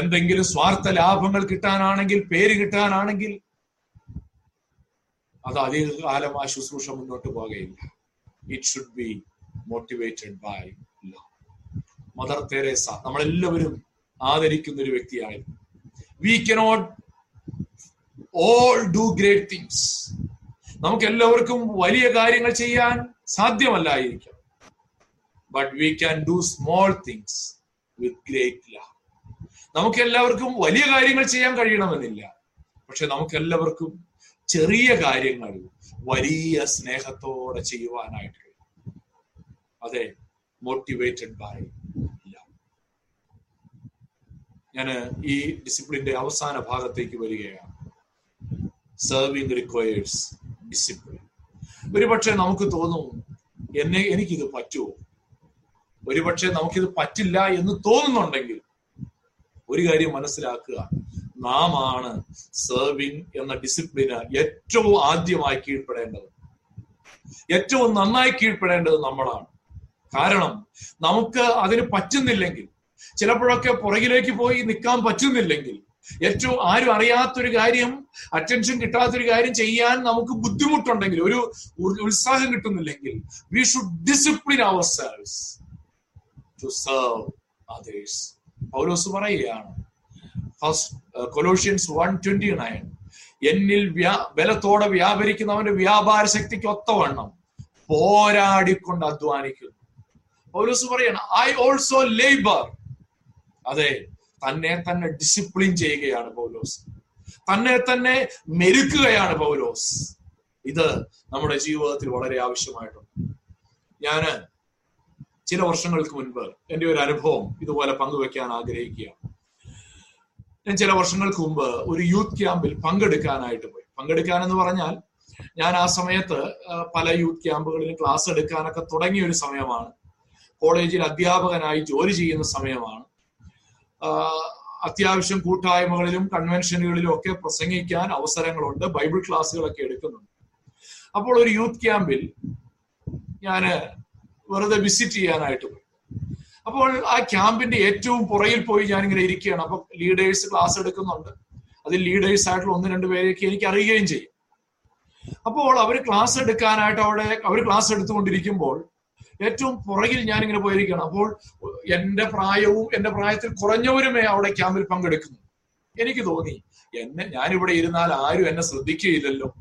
എന്തെങ്കിലും സ്വാർത്ഥ ലാഭങ്ങൾ കിട്ടാനാണെങ്കിൽ പേര് കിട്ടാനാണെങ്കിൽ അത് അധിക കാലം ആ ശുശ്രൂഷ മുന്നോട്ട് പോകുകയില്ല it should be motivated by love Mother Teresa നമ്മളെല്ലാവരും ആദരിക്കുന്ന ഒരു വ്യക്തിയായിരുന്നു. We cannot all do great things നമുക്ക് എല്ലാവർക്കും വലിയ കാര്യങ്ങൾ ചെയ്യാൻ സാധ്യമല്ലായിരിക്കാം. But we can do small things with great love നമുക്ക് എല്ലാവർക്കും വലിയ കാര്യങ്ങൾ ചെയ്യാൻ കഴിയണമെന്നില്ല. പക്ഷെ നമുക്ക് എല്ലാവർക്കും ചെറിയ കാര്യങ്ങൾ വലിയ സ്നേഹത്തോടെ ചെയ്യുവാനായിട്ട് കഴിയും. അതെ മോട്ടിവേറ്റഡ് ബൈ ഞാൻ ഈ ഡിസിപ്ലിന്റെ അവസാന ഭാഗത്തേക്ക് വരികയാണ്. സെർവിങ് റിക്വയേഴ്സ് ഡിസിപ്ലിൻ ഒരുപക്ഷെ നമുക്ക് തോന്നും എന്നെ എനിക്കിത് പറ്റുമോ? ഒരുപക്ഷെ നമുക്കിത് പറ്റില്ല എന്ന് തോന്നുന്നുണ്ടെങ്കിൽ ഒരു കാര്യം മനസ്സിലാക്കുക. നാം ആണ് സെർവിങ് എന്ന ഡിസിപ്ലിന് ഏറ്റവും ആദ്യമായി കീഴ്പ്പെടേണ്ടത്. ഏറ്റവും നന്നായി കീഴ്പ്പെടേണ്ടത് നമ്മളാണ്. കാരണം നമുക്ക് അതിന് പറ്റുന്നില്ലെങ്കിൽ ചിലപ്പോഴൊക്കെ പുറകിലേക്ക് പോയി നിൽക്കാൻ പറ്റുന്നില്ലെങ്കിൽ ഏറ്റവും ആരും അറിയാത്തൊരു കാര്യം അറ്റൻഷൻ കിട്ടാത്തൊരു കാര്യം ചെയ്യാൻ നമുക്ക് ബുദ്ധിമുട്ടുണ്ടെങ്കിൽ ഒരു ഉത്സാഹം കിട്ടുന്നില്ലെങ്കിൽ we should discipline ourselves to serve others Paulose പറയുകയാണ്. കൊലോഷ്യൻസ് വൺ ട്വന്റി നയൻ എന്നിൽ വ്യാ ബലത്തോടെ വ്യാപരിക്കുന്നവന്റെ വ്യാപാര ശക്തിക്ക് ഒത്തവണ്ണം പോരാടിക്കൊണ്ട് അധ്വാനിക്കുന്നു. പൗലോസ് പറയാണ് ഐ ഓൾസോ ലേബർ അതെ തന്നെ തന്നെ ഡിസിപ്ലിൻ ചെയ്യുകയാണ് പൗലോസ്. തന്നെ തന്നെ മെരുക്കുകയാണ് പൗലോസ്. ഇത് നമ്മുടെ ജീവിതത്തിൽ വളരെ ആവശ്യമായിട്ടുണ്ട്. ഞാൻ ചില വർഷങ്ങൾക്ക് മുൻപ് എന്റെ ഒരു അനുഭവം ഇതുപോലെ പങ്കുവെക്കാൻ ആഗ്രഹിക്കുകയാണ്. ഞാൻ ചില വർഷങ്ങൾക്ക് മുമ്പ് ഒരു യൂത്ത് ക്യാമ്പിൽ പങ്കെടുക്കാനായിട്ട് പോയി. പങ്കെടുക്കാൻ എന്ന് പറഞ്ഞാൽ ഞാൻ ആ സമയത്ത് പല യൂത്ത് ക്യാമ്പുകളിലും ക്ലാസ് എടുക്കാനൊക്കെ തുടങ്ങിയ ഒരു സമയമാണ്. കോളേജിൽ അധ്യാപകനായി ജോലി ചെയ്യുന്ന സമയമാണ്. അത്യാവശ്യം കൂട്ടായ്മകളിലും കൺവെൻഷനുകളിലും ഒക്കെ പ്രസംഗിക്കാൻ അവസരങ്ങളുണ്ട്. ബൈബിൾ ക്ലാസ്സുകളൊക്കെ എടുക്കുന്നുണ്ട്. അപ്പോൾ ഒരു യൂത്ത് ക്യാമ്പിൽ ഞാൻ വെറുതെ വിസിറ്റ് ചെയ്യാനായിട്ട് പോയി. അപ്പോൾ ആ ക്യാമ്പിന്റെ ഏറ്റവും പുറയിൽ പോയി ഞാനിങ്ങനെ ഇരിക്കുകയാണ്. അപ്പൊ ലീഡേഴ്സ് ക്ലാസ് എടുക്കുന്നുണ്ട്. അതിൽ ലീഡേഴ്സ് ആയിട്ടുള്ള ഒന്ന് രണ്ട് പേരെയൊക്കെ എനിക്ക് അറിയുകയും ചെയ്യും. അപ്പോൾ അവർ ക്ലാസ് എടുക്കാനായിട്ട് അവിടെ അവർ ക്ലാസ് എടുത്തുകൊണ്ടിരിക്കുമ്പോൾ ഏറ്റവും പുറകിൽ ഞാനിങ്ങനെ പോയിരിക്കുകയാണ്. അപ്പോൾ എന്റെ പ്രായവും എന്റെ പ്രായത്തിൽ കുറഞ്ഞവരുമേ അവിടെ ക്യാമ്പിൽ പങ്കെടുക്കുന്നു. എനിക്ക് തോന്നി എന്നെ ഞാനിവിടെ ഇരുന്നാൽ ആരും എന്നെ ശ്രദ്ധിക്കുകയില്ലല്ലോ.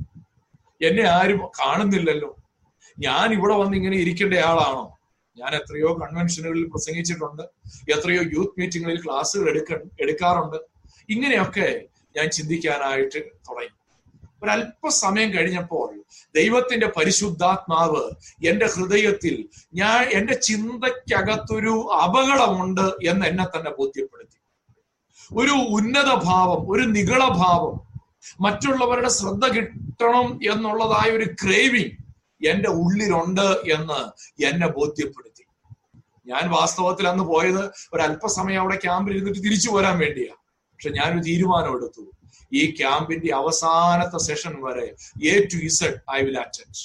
എന്നെ ആരും കാണുന്നില്ലല്ലോ. ഞാൻ ഇവിടെ വന്ന് ഇങ്ങനെ ഇരിക്കേണ്ട ആളാണോ? ഞാൻ എത്രയോ കൺവെൻഷനുകളിൽ പ്രസംഗിച്ചിട്ടുണ്ട്. എത്രയോ യൂത്ത് മീറ്റിങ്ങുകളിൽ ക്ലാസ്സുകൾ എടുക്ക എടുക്കാറുണ്ട്. ഇങ്ങനെയൊക്കെ ഞാൻ ചിന്തിക്കാനായിട്ട് തുടങ്ങി. ഒരല്പസമയം കഴിഞ്ഞപ്പോൾ ദൈവത്തിന്റെ പരിശുദ്ധാത്മാവ് എന്റെ ഹൃദയത്തിൽ ഞാൻ എന്റെ ചിന്തയ്ക്കകത്തൊരു അപകടമുണ്ട് എന്ന് എന്നെ തന്നെ ബോധ്യപ്പെടുത്തി. ഒരു ഉന്നത ഭാവം ഒരു നികളഭാവം മറ്റുള്ളവരുടെ ശ്രദ്ധ കിട്ടണം എന്നുള്ളതായ ഒരു ക്രേവിങ് എന്റെ ഉള്ളിലുണ്ട് എന്ന് എന്നെ ബോധ്യപ്പെടുത്തി. ഞാൻ വാസ്തവത്തിൽ അന്ന് പോയത് ഒരല്പസമയം അവിടെ ക്യാമ്പിൽ ഇരുന്നിട്ട് തിരിച്ചു പോരാൻ വേണ്ടിയാ. പക്ഷെ ഞാനൊരു തീരുമാനം എടുത്തു. ഈ ക്യാമ്പിന്റെ അവസാനത്തെ സെഷൻ വരെ A to Z I will attend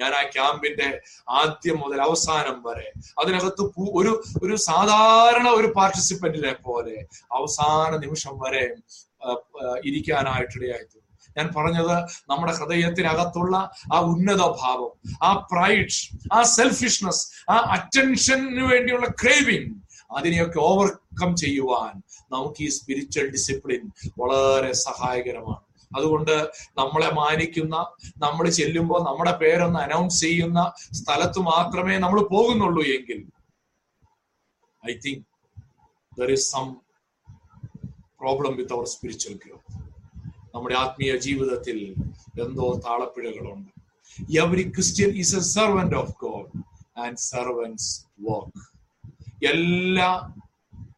ഞാൻ ആ ക്യാമ്പിന്റെ ആദ്യം മുതൽ അവസാനം വരെ അതിനകത്ത് ഒരു ഒരു സാധാരണ ഒരു പാർട്ടിസിപ്പന്റിനെ പോലെ അവസാന നിമിഷം വരെ ഇരിക്കാനായിട്ടിടയായി ഞാൻ പറഞ്ഞത് നമ്മുടെ ഹൃദയത്തിനകത്തുള്ള ആ ഉന്നത ഭാവം ആ പ്രൈഡ് ആ സെൽഫിഷ്നെസ് ആ അറ്റൻഷന് വേണ്ടിയുള്ള ക്രേവിംഗ് അതിനെയൊക്കെ ഓവർകം ചെയ്യുവാൻ നമുക്ക് ഈ സ്പിരിച്വൽ ഡിസിപ്ലിൻ വളരെ സഹായകരമാണ്. അതുകൊണ്ട് നമ്മളെ മാനിക്കുന്ന നമ്മൾ ചെല്ലുമ്പോൾ നമ്മുടെ പേരൊന്ന് അനൗൺസ് ചെയ്യുന്ന സ്ഥലത്ത് മാത്രമേ നമ്മൾ പോകുന്നുള്ളൂ എങ്കിൽ I think there is some problem with our spiritual growth നമ്മുടെ ആത്മീയ ജീവിതത്തിൽ എന്തോ താളപ്പിഴകളുണ്ട്. Every Christian is a servant of God and servants work എല്ലാ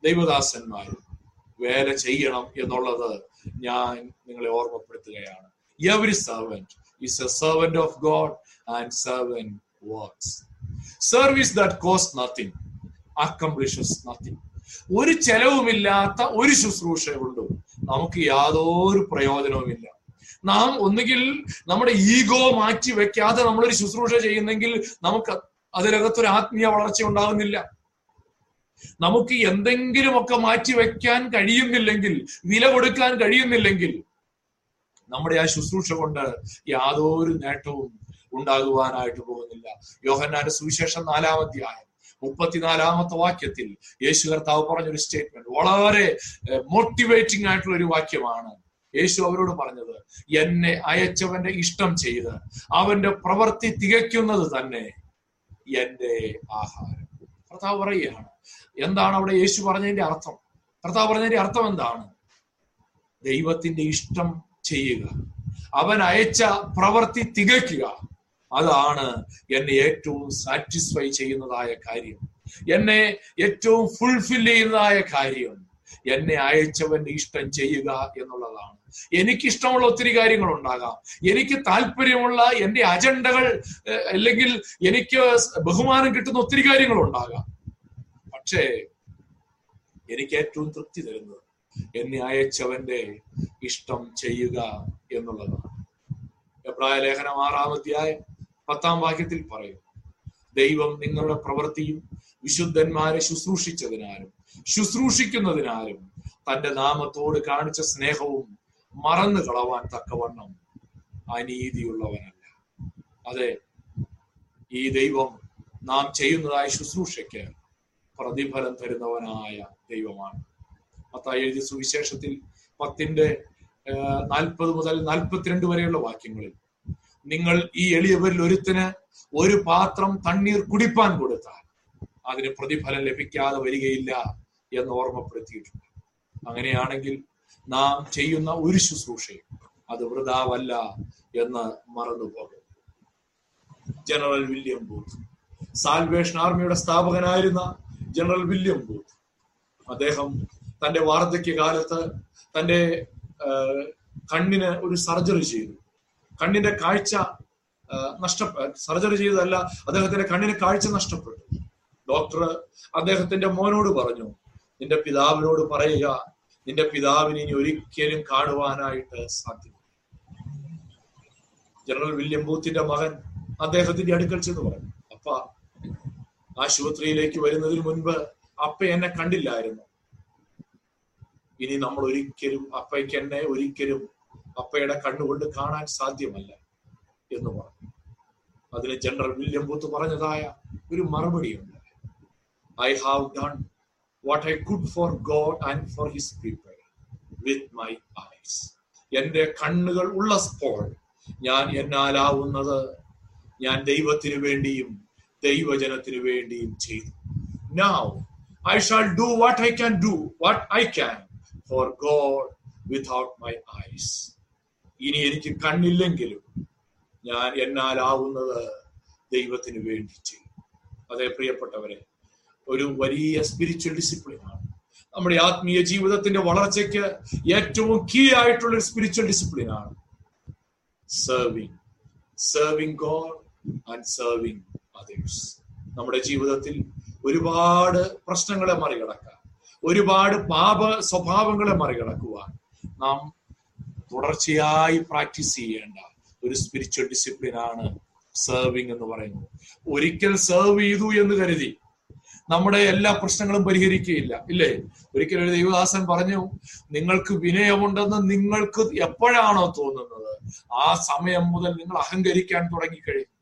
ദൈവദാസന്മാരും വേല ചെയ്യണം എന്നുള്ളത് ഞാൻ നിങ്ങളെ ഓർമ്മപ്പെടുത്തുകയാണ്. Every servant is a servant of God and servant works service that cost nothing accomplishes nothing ഒരു ചെലവുമില്ലാത്ത ഒരു ശുശ്രൂഷയുണ്ട് നമുക്ക് യാതൊരു പ്രയോജനവുമില്ല. നാം ഒന്നുകിൽ നമ്മുടെ ഈഗോ മാറ്റി വെക്കാതെ നമ്മളൊരു ശുശ്രൂഷ ചെയ്യുന്നെങ്കിൽ നമുക്ക് അതിനകത്തൊരു ആത്മീയ വളർച്ച ഉണ്ടാകുന്നില്ല നമുക്ക് എന്തെങ്കിലുമൊക്കെ മാറ്റി വെക്കാൻ കഴിയുന്നില്ലെങ്കിൽ വില കൊടുക്കാൻ കഴിയുന്നില്ലെങ്കിൽ നമ്മുടെ ആ ശുശ്രൂഷ കൊണ്ട് യാതൊരു നേട്ടവും ഉണ്ടാകുവാനായിട്ട് പോകുന്നില്ല. യോഹന്നാന്റെ സുവിശേഷം നാലാം അധ്യായം. മുപ്പത്തിനാലാമത്തെ വാക്യത്തിൽ യേശു കർത്താവ് പറഞ്ഞൊരു സ്റ്റേറ്റ്മെന്റ് വളരെ മോട്ടിവേറ്റിംഗ് ആയിട്ടുള്ള ഒരു വാക്യമാണ് യേശു അവരോട് പറഞ്ഞത്. എന്നെ അയച്ചവന്റെ ഇഷ്ടം ചെയ്ത് അവന്റെ പ്രവൃത്തി തികയ്ക്കുന്നത് തന്നെ എന്റെ ആഹാരം. കർത്താവ് പറയുകയാണ്. എന്താണ് അവിടെ യേശു പറഞ്ഞതിന്റെ അർത്ഥം? കർത്താവ് പറഞ്ഞതിന്റെ അർത്ഥം എന്താണ്? ദൈവത്തിന്റെ ഇഷ്ടം ചെയ്യുക. അവൻ അയച്ച പ്രവൃത്തി തികയ്ക്കുക. അതാണ് എന്നെ ഏറ്റവും സാറ്റിസ്ഫൈ ചെയ്യുന്നതായ കാര്യം. എന്നെ ഏറ്റവും ഫുൾഫിൽ ചെയ്യുന്നതായ കാര്യം. എന്നെ അയച്ചവന്റെ ഇഷ്ടം ചെയ്യുക എന്നുള്ളതാണ്. എനിക്കിഷ്ടമുള്ള ഒത്തിരി കാര്യങ്ങൾ ഉണ്ടാകാം എനിക്ക് താല്പര്യമുള്ള എന്റെ അജണ്ടകൾ അല്ലെങ്കിൽ എനിക്ക് ബഹുമാനം കിട്ടുന്ന ഒത്തിരി കാര്യങ്ങൾ ഉണ്ടാകാം പക്ഷേ എനിക്ക് ഏറ്റവും തൃപ്തി തരുന്നത് എന്നെ അയച്ചവന്റെ ഇഷ്ടം ചെയ്യുക എന്നുള്ളതാണ്. എബ്രായ ലേഖനം ആറാമത്തെ അധ്യായം പത്താം വാക്യത്തിൽ പറയും ദൈവം നിങ്ങളുടെ പ്രവൃത്തിയും വിശുദ്ധന്മാരെ ശുശ്രൂഷിച്ചതിനാലും ശുശ്രൂഷിക്കുന്നതിനാലും തന്റെ നാമത്തോട് കാണിച്ച സ്നേഹവും മറന്നു കളവാൻ തക്കവണ്ണം അനീതിയുള്ളവനല്ല. അതെ ഈ ദൈവം നാം ചെയ്യുന്നതായ ശുശ്രൂഷയ്ക്ക് പ്രതിഫലം തരുന്നവനായ ദൈവമാണ്. മത്തായി എഴുതിയ സുവിശേഷത്തിൽ പത്തിന്റെ നാൽപ്പത് മുതൽ നാൽപ്പത്തിരണ്ട് വരെയുള്ള വാക്യങ്ങളിൽ നിങ്ങൾ ഈ എളിയവരിൽ ഒരുത്തിന് ഒരു പാത്രം തണ്ണീർ കുടിപ്പാൻ കൊടുത്താൽ അതിന് പ്രതിഫലം ലഭിക്കാതെ വരികയില്ല എന്ന് ഓർമ്മപ്പെടുത്തിയിട്ടുണ്ട്. അങ്ങനെയാണെങ്കിൽ നാം ചെയ്യുന്ന ഒരു ശുശ്രൂഷയും അത് വൃതാവല്ല എന്ന് മറന്നുപോകും ജനറൽ വില്യം ബൂത്ത്. സാൽവേഷൻ ആർമിയുടെ സ്ഥാപകനായിരുന്ന ജനറൽ വില്യം ബൂത്ത്. അദ്ദേഹം തന്റെ വാർദ്ധക്യ കാലത്ത് തന്റെ കണ്ണിന് ഒരു സർജറി ചെയ്തു. കണ്ണിന്റെ കാഴ്ച നഷ്ട സർജറി ചെയ്തതല്ല അദ്ദേഹത്തിന്റെ കണ്ണിന് കാഴ്ച നഷ്ടപ്പെട്ടു. ഡോക്ടർ അദ്ദേഹത്തിന്റെ മോനോട് പറഞ്ഞു നിന്റെ പിതാവിനോട് പറയുക നിന്റെ പിതാവിനെ ഇനി ഒരിക്കലും കാണുവാനായിട്ട് സാധ്യമല്ല. ജനറൽ വില്യം ബൂത്തിന്റെ മകൻ അദ്ദേഹത്തിന്റെ അടുക്കൽ ചെന്ന് പറഞ്ഞു അപ്പ ആശുപത്രിയിലേക്ക് വരുന്നതിന് മുൻപ് അപ്പ എന്നെ കണ്ടില്ലായിരുന്നു. ഇനി നമ്മൾ ഒരിക്കലും അപ്പയ്ക്ക് എന്നെ ഒരിക്കലും അപ്പയുടെ കണ്ണുകൊണ്ട് കാണാൻ സാധ്യമല്ല എന്ന് പറഞ്ഞു. അതിന് ജനറൽ വില്യം ബൂത്ത് പറഞ്ഞതായ ഒരു മറുപടിയുണ്ട്. I have done what I could for God and for his people with my eyes എന്റെ കണ്ണുകൾ ഉള്ളപ്പോൾ ഞാൻ എന്നാലാവുന്നത് ഞാൻ ദൈവത്തിന് വേണ്ടിയും ദൈവജനത്തിന് വേണ്ടിയും ചെയ്തു. Now I shall do what I can do what I can for God without my eyes ഇനി എനിക്ക് കണ്ണില്ലെങ്കിലും ഞാൻ എന്നാലാവുന്നത് ദൈവത്തിന് വേണ്ടി ചെയ്യും. അതേ പ്രിയപ്പെട്ടവരെ ഒരു വലിയ സ്പിരിച്വൽ ഡിസിപ്ലിനാണ് നമ്മുടെ ആത്മീയ ജീവിതത്തിന്റെ വളർച്ചയ്ക്ക് ഏറ്റവും കീ ആയിട്ടുള്ള ഒരു spiritual ഡിസിപ്ലിനാണ് serving serving God and serving others നമ്മുടെ ജീവിതത്തിൽ ഒരുപാട് പ്രശ്നങ്ങളെ മറികടക്കാൻ ഒരുപാട് പാപ സ്വഭാവങ്ങളെ മറികടക്കുവാൻ നാം തുടർച്ചയായി പ്രാക്ടീസ് ചെയ്യേണ്ട ഒരു സ്പിരിച്വൽ ഡിസിപ്ലിനാണ് സെർവിങ് എന്ന് പറയുന്നത്. ഒരിക്കൽ സെർവ് ചെയ്തു എന്ന് കരുതി നമ്മുടെ എല്ലാ പ്രശ്നങ്ങളും പരിഹരിക്കുകയില്ല ഇല്ലേ? ഒരിക്കലും ഒരു ദൈവദാസൻ പറഞ്ഞു നിങ്ങൾക്ക് വിനയമുണ്ടെന്ന് നിങ്ങൾക്ക് എപ്പോഴാണോ തോന്നുന്നത്? ആ സമയം മുതൽ നിങ്ങൾ അഹങ്കരിക്കാൻ തുടങ്ങിക്കഴിഞ്ഞു.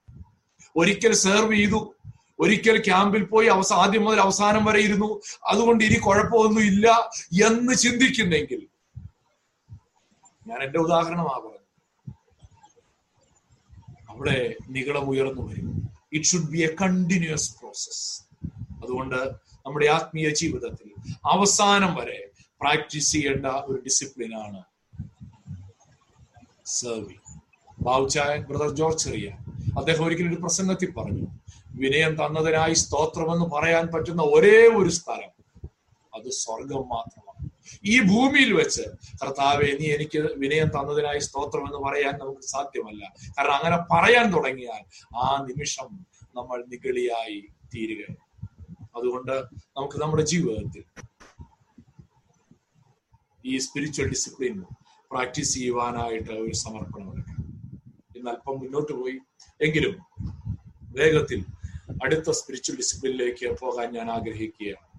ഒരിക്കൽ സെർവ് ചെയ്തു ഒരിക്കൽ ക്യാമ്പിൽ പോയി അവസാ ആദ്യം മുതൽ അവസാനം വരെ ഇരുന്നു അതുകൊണ്ട് ഇനി കുഴപ്പമൊന്നും ഇല്ല എന്ന് ചിന്തിക്കുന്നെങ്കിൽ ഞാൻ എന്റെ ഉദാഹരണമാ പറഞ്ഞു അവിടെ നികളം ഉയർന്നു വരും. It should be a continuous process അതുകൊണ്ട് നമ്മുടെ ആത്മീയ ജീവിതത്തിൽ അവസാനം വരെ പ്രാക്ടീസ് ചെയ്യേണ്ട ഒരു ഡിസിപ്ലിനാണ് സർവിങ് ബാവുച്ചായൻ ബ്രദർ ജോർജ് ചെറിയ അദ്ദേഹം ഒരിക്കലും ഒരു പ്രസംഗത്തിൽ പറഞ്ഞു വിനയം തന്നതിനായി സ്തോത്രമെന്ന് പറയാൻ പറ്റുന്ന ഒരേ ഒരു സ്ഥലം അത് സ്വർഗം മാത്രമാണ് ഈ ഭൂമിയിൽ വെച്ച് കർത്താവെ നീ എനിക്ക് വിനയം തന്നതിനായി സ്തോത്രം എന്ന് പറയാൻ നമുക്ക് സാധ്യമല്ല. കാരണം അങ്ങനെ പറയാൻ തുടങ്ങിയാൽ ആ നിമിഷം നമ്മൾ നിഗളിയായി തീരുകയാണ്. അതുകൊണ്ട് നമുക്ക് നമ്മുടെ ജീവിതത്തിൽ ഈ സ്പിരിച്വൽ ഡിസിപ്ലിൻ പ്രാക്ടീസ് ചെയ്യുവാനായിട്ട് ഒരു സമർപ്പണം എടുക്കാം. ഇന്ന് അല്പം മുന്നോട്ട് പോയി. എങ്കിലും വേഗത്തിൽ അടുത്ത സ്പിരിച്വൽ ഡിസിപ്ലിനിലേക്ക് പോകാൻ ഞാൻ ആഗ്രഹിക്കുകയാണ്.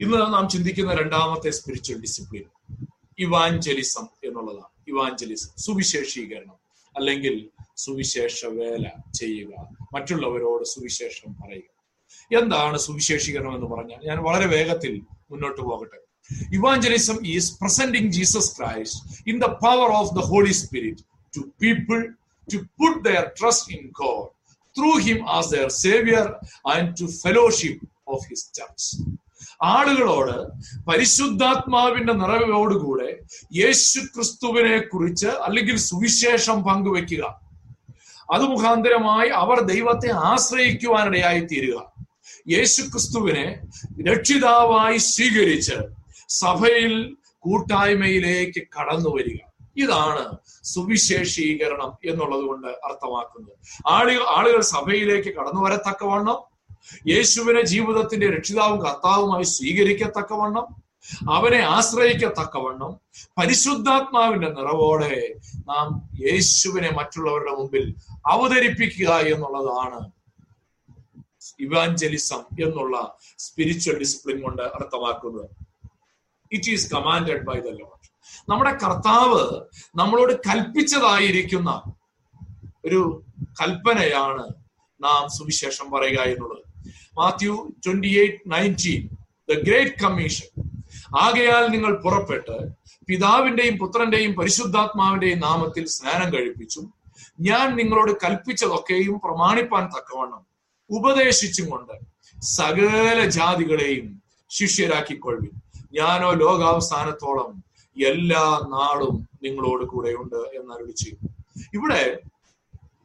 ഇന്ന് നാം ചിന്തിക്കുന്ന രണ്ടാമത്തെ സ്പിരിച്വൽ ഡിസിപ്ലിൻ ഇവാഞ്ചലിസം എന്നുള്ളതാണ്. ഇവാഞ്ചലിസം സുവിശേഷീകരണം അല്ലെങ്കിൽ സുവിശേഷ വേല ചെയ്യുക. മറ്റുള്ളവരോട് സുവിശേഷം പറയുക. എന്താണ് സുവിശേഷീകരണം എന്ന് പറഞ്ഞാൽ? ഞാൻ വളരെ വേഗത്തിൽ മുന്നോട്ട് പോകട്ടെ. Evangelism is presenting Jesus Christ in the power of the Holy Spirit to people to put their trust in God through him as their saviour and to fellowship of his church ആളുകളോട് പരിശുദ്ധാത്മാവിന്റെ നിറവോടുകൂടെ യേശു ക്രിസ്തുവിനെ കുറിച്ച് അല്ലെങ്കിൽ സുവിശേഷം പങ്കുവെക്കുക. അത് മുഖാന്തരമായി അവർ ദൈവത്തെ ആശ്രയിക്കുവാനിടയായി തീരുക. യേശു ക്രിസ്തുവിനെ രക്ഷിതാവായി സ്വീകരിച്ച് സഭയിൽ കൂട്ടായ്മയിലേക്ക് കടന്നു വരിക. ഇതാണ് സുവിശേഷീകരണം എന്നുള്ളത് കൊണ്ട് അർത്ഥമാക്കുന്നത്. ആളുകൾ ആളുകൾ സഭയിലേക്ക് കടന്നു വരത്തക്കവണ്ണം യേശുവിനെ ജീവിതത്തിന്റെ രക്ഷിതാവും കർത്താവുമായി സ്വീകരിക്കത്തക്കവണ്ണം അവനെ ആശ്രയിക്കത്തക്കവണ്ണം പരിശുദ്ധാത്മാവിന്റെ നിറവോടെ നാം യേശുവിനെ മറ്റുള്ളവരുടെ മുമ്പിൽ അവതരിപ്പിക്കുക എന്നുള്ളതാണ് ഇവാഞ്ചലിസം എന്നുള്ള സ്പിരിച്വൽ ഡിസിപ്ലിൻ കൊണ്ട് അർത്ഥമാക്കുന്നത്. It is commanded by the Lord നമ്മുടെ കർത്താവ് നമ്മളോട് കൽപ്പിച്ചതായിരിക്കുന്ന ഒരു കൽപ്പനയാണ് നാം സുവിശേഷം പറയുക എന്നുള്ളത്. Matthew twenty eight nineteen the great commission ആകയാൽ നിങ്ങൾ പുറപ്പെട്ട് പിതാവിന്റെയും പുത്രന്റെയും പരിശുദ്ധാത്മാവിന്റെയും നാമത്തിൽ സ്നാനം കഴിപ്പിച്ചും ഞാൻ നിങ്ങളോട് കൽപ്പിച്ചതൊക്കെയും പ്രമാണിപ്പാൻ തക്കവണ്ണം ഉപദേശിച്ചും കൊണ്ട് സകല ജാതികളെയും ശിഷ്യരാക്കിക്കൊള്ളി ഞാനോ ലോകാവസാനത്തോളം എല്ലാ നാളും നിങ്ങളോട് കൂടെയുണ്ട് എന്ന് അരുളി ചെയ്തു ഇവിടെ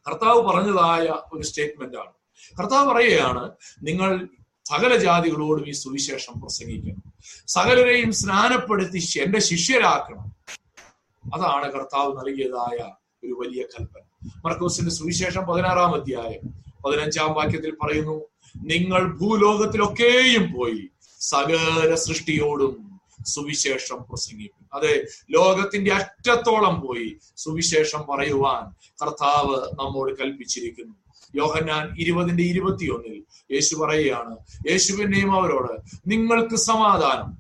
കർത്താവ് പറഞ്ഞതായ ഒരു സ്റ്റേറ്റ്മെന്റ് ആണ്. കർത്താവ് പറയുകയാണ് നിങ്ങൾ സകല ജാതികളോടും ഈ സുവിശേഷം പ്രസംഗിക്കണം. സകലരെയും സ്നാനപ്പെടുത്തി എന്റെ ശിഷ്യരാക്കണം. അതാണ് കർത്താവ് നൽകിയതായ ഒരു വലിയ കൽപ്പന. മർക്കോസിന്റെ സുവിശേഷം പതിനാറാം അധ്യായം പതിനഞ്ചാം വാക്യത്തിൽ പറയുന്നു നിങ്ങൾ ഭൂലോകത്തിലൊക്കെയും പോയി സകല സൃഷ്ടിയോടും സുവിശേഷം പ്രസംഗിക്കും. അതെ ലോകത്തിന്റെ അറ്റത്തോളം പോയി സുവിശേഷം പറയുവാൻ കർത്താവ് നമ്മോട് കൽപ്പിച്ചിരിക്കുന്നു. യോഹന്നാൻ ഇരുപതിന്റെ ഇരുപത്തിയൊന്നിൽ യേശു പറയുകയാണ് യേശുവിന്റെയും അവരോട് നിങ്ങൾക്ക് സമാധാനം.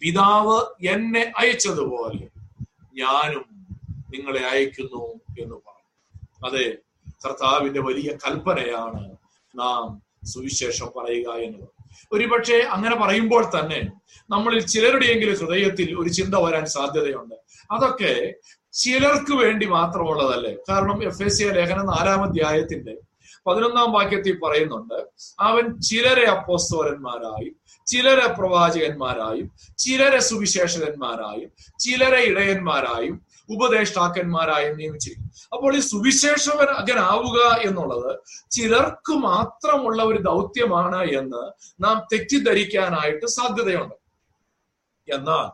പിതാവ് എന്നെ അയച്ചതുപോലെ ഞാനും നിങ്ങളെ അയക്കുന്നു എന്ന് പറഞ്ഞു. അതെ കർത്താവിന്റെ വലിയ കൽപ്പനയാണ് നാം സുവിശേഷം പറയുക എന്നുള്ളത് ഒരുപക്ഷെ അങ്ങനെ പറയുമ്പോൾ തന്നെ നമ്മളിൽ ചിലരുടെയെങ്കിലും ഹൃദയത്തിൽ ഒരു ചിന്ത വരാൻ സാധ്യതയുണ്ട്. അതൊക്കെ ചിലർക്ക് വേണ്ടി മാത്രമുള്ളതല്ലേ? കാരണം എഫ് എസ് സി ലേഖനം നാലാം അധ്യായത്തിന്റെ പതിനൊന്നാം വാക്യത്തിൽ പറയുന്നുണ്ട് അവൻ ചിലരെ അപ്പോസ്തോലന്മാരായും ചിലരെ പ്രവാചകന്മാരായും ചിലരെ സുവിശേഷകന്മാരായും ചിലരെ ഇടയന്മാരായും ഉപദേഷ്ടാക്കന്മാരായും നിയമിച്ചിരിക്കും അപ്പോൾ ഈ സുവിശേഷകനാവുക എന്നുള്ളത് ചിലർക്ക് മാത്രമുള്ള ഒരു ദൗത്യമാണ് എന്ന് നാം തെറ്റിദ്ധരിക്കാനായിട്ട് സാധ്യതയുണ്ട്. എന്നാൽ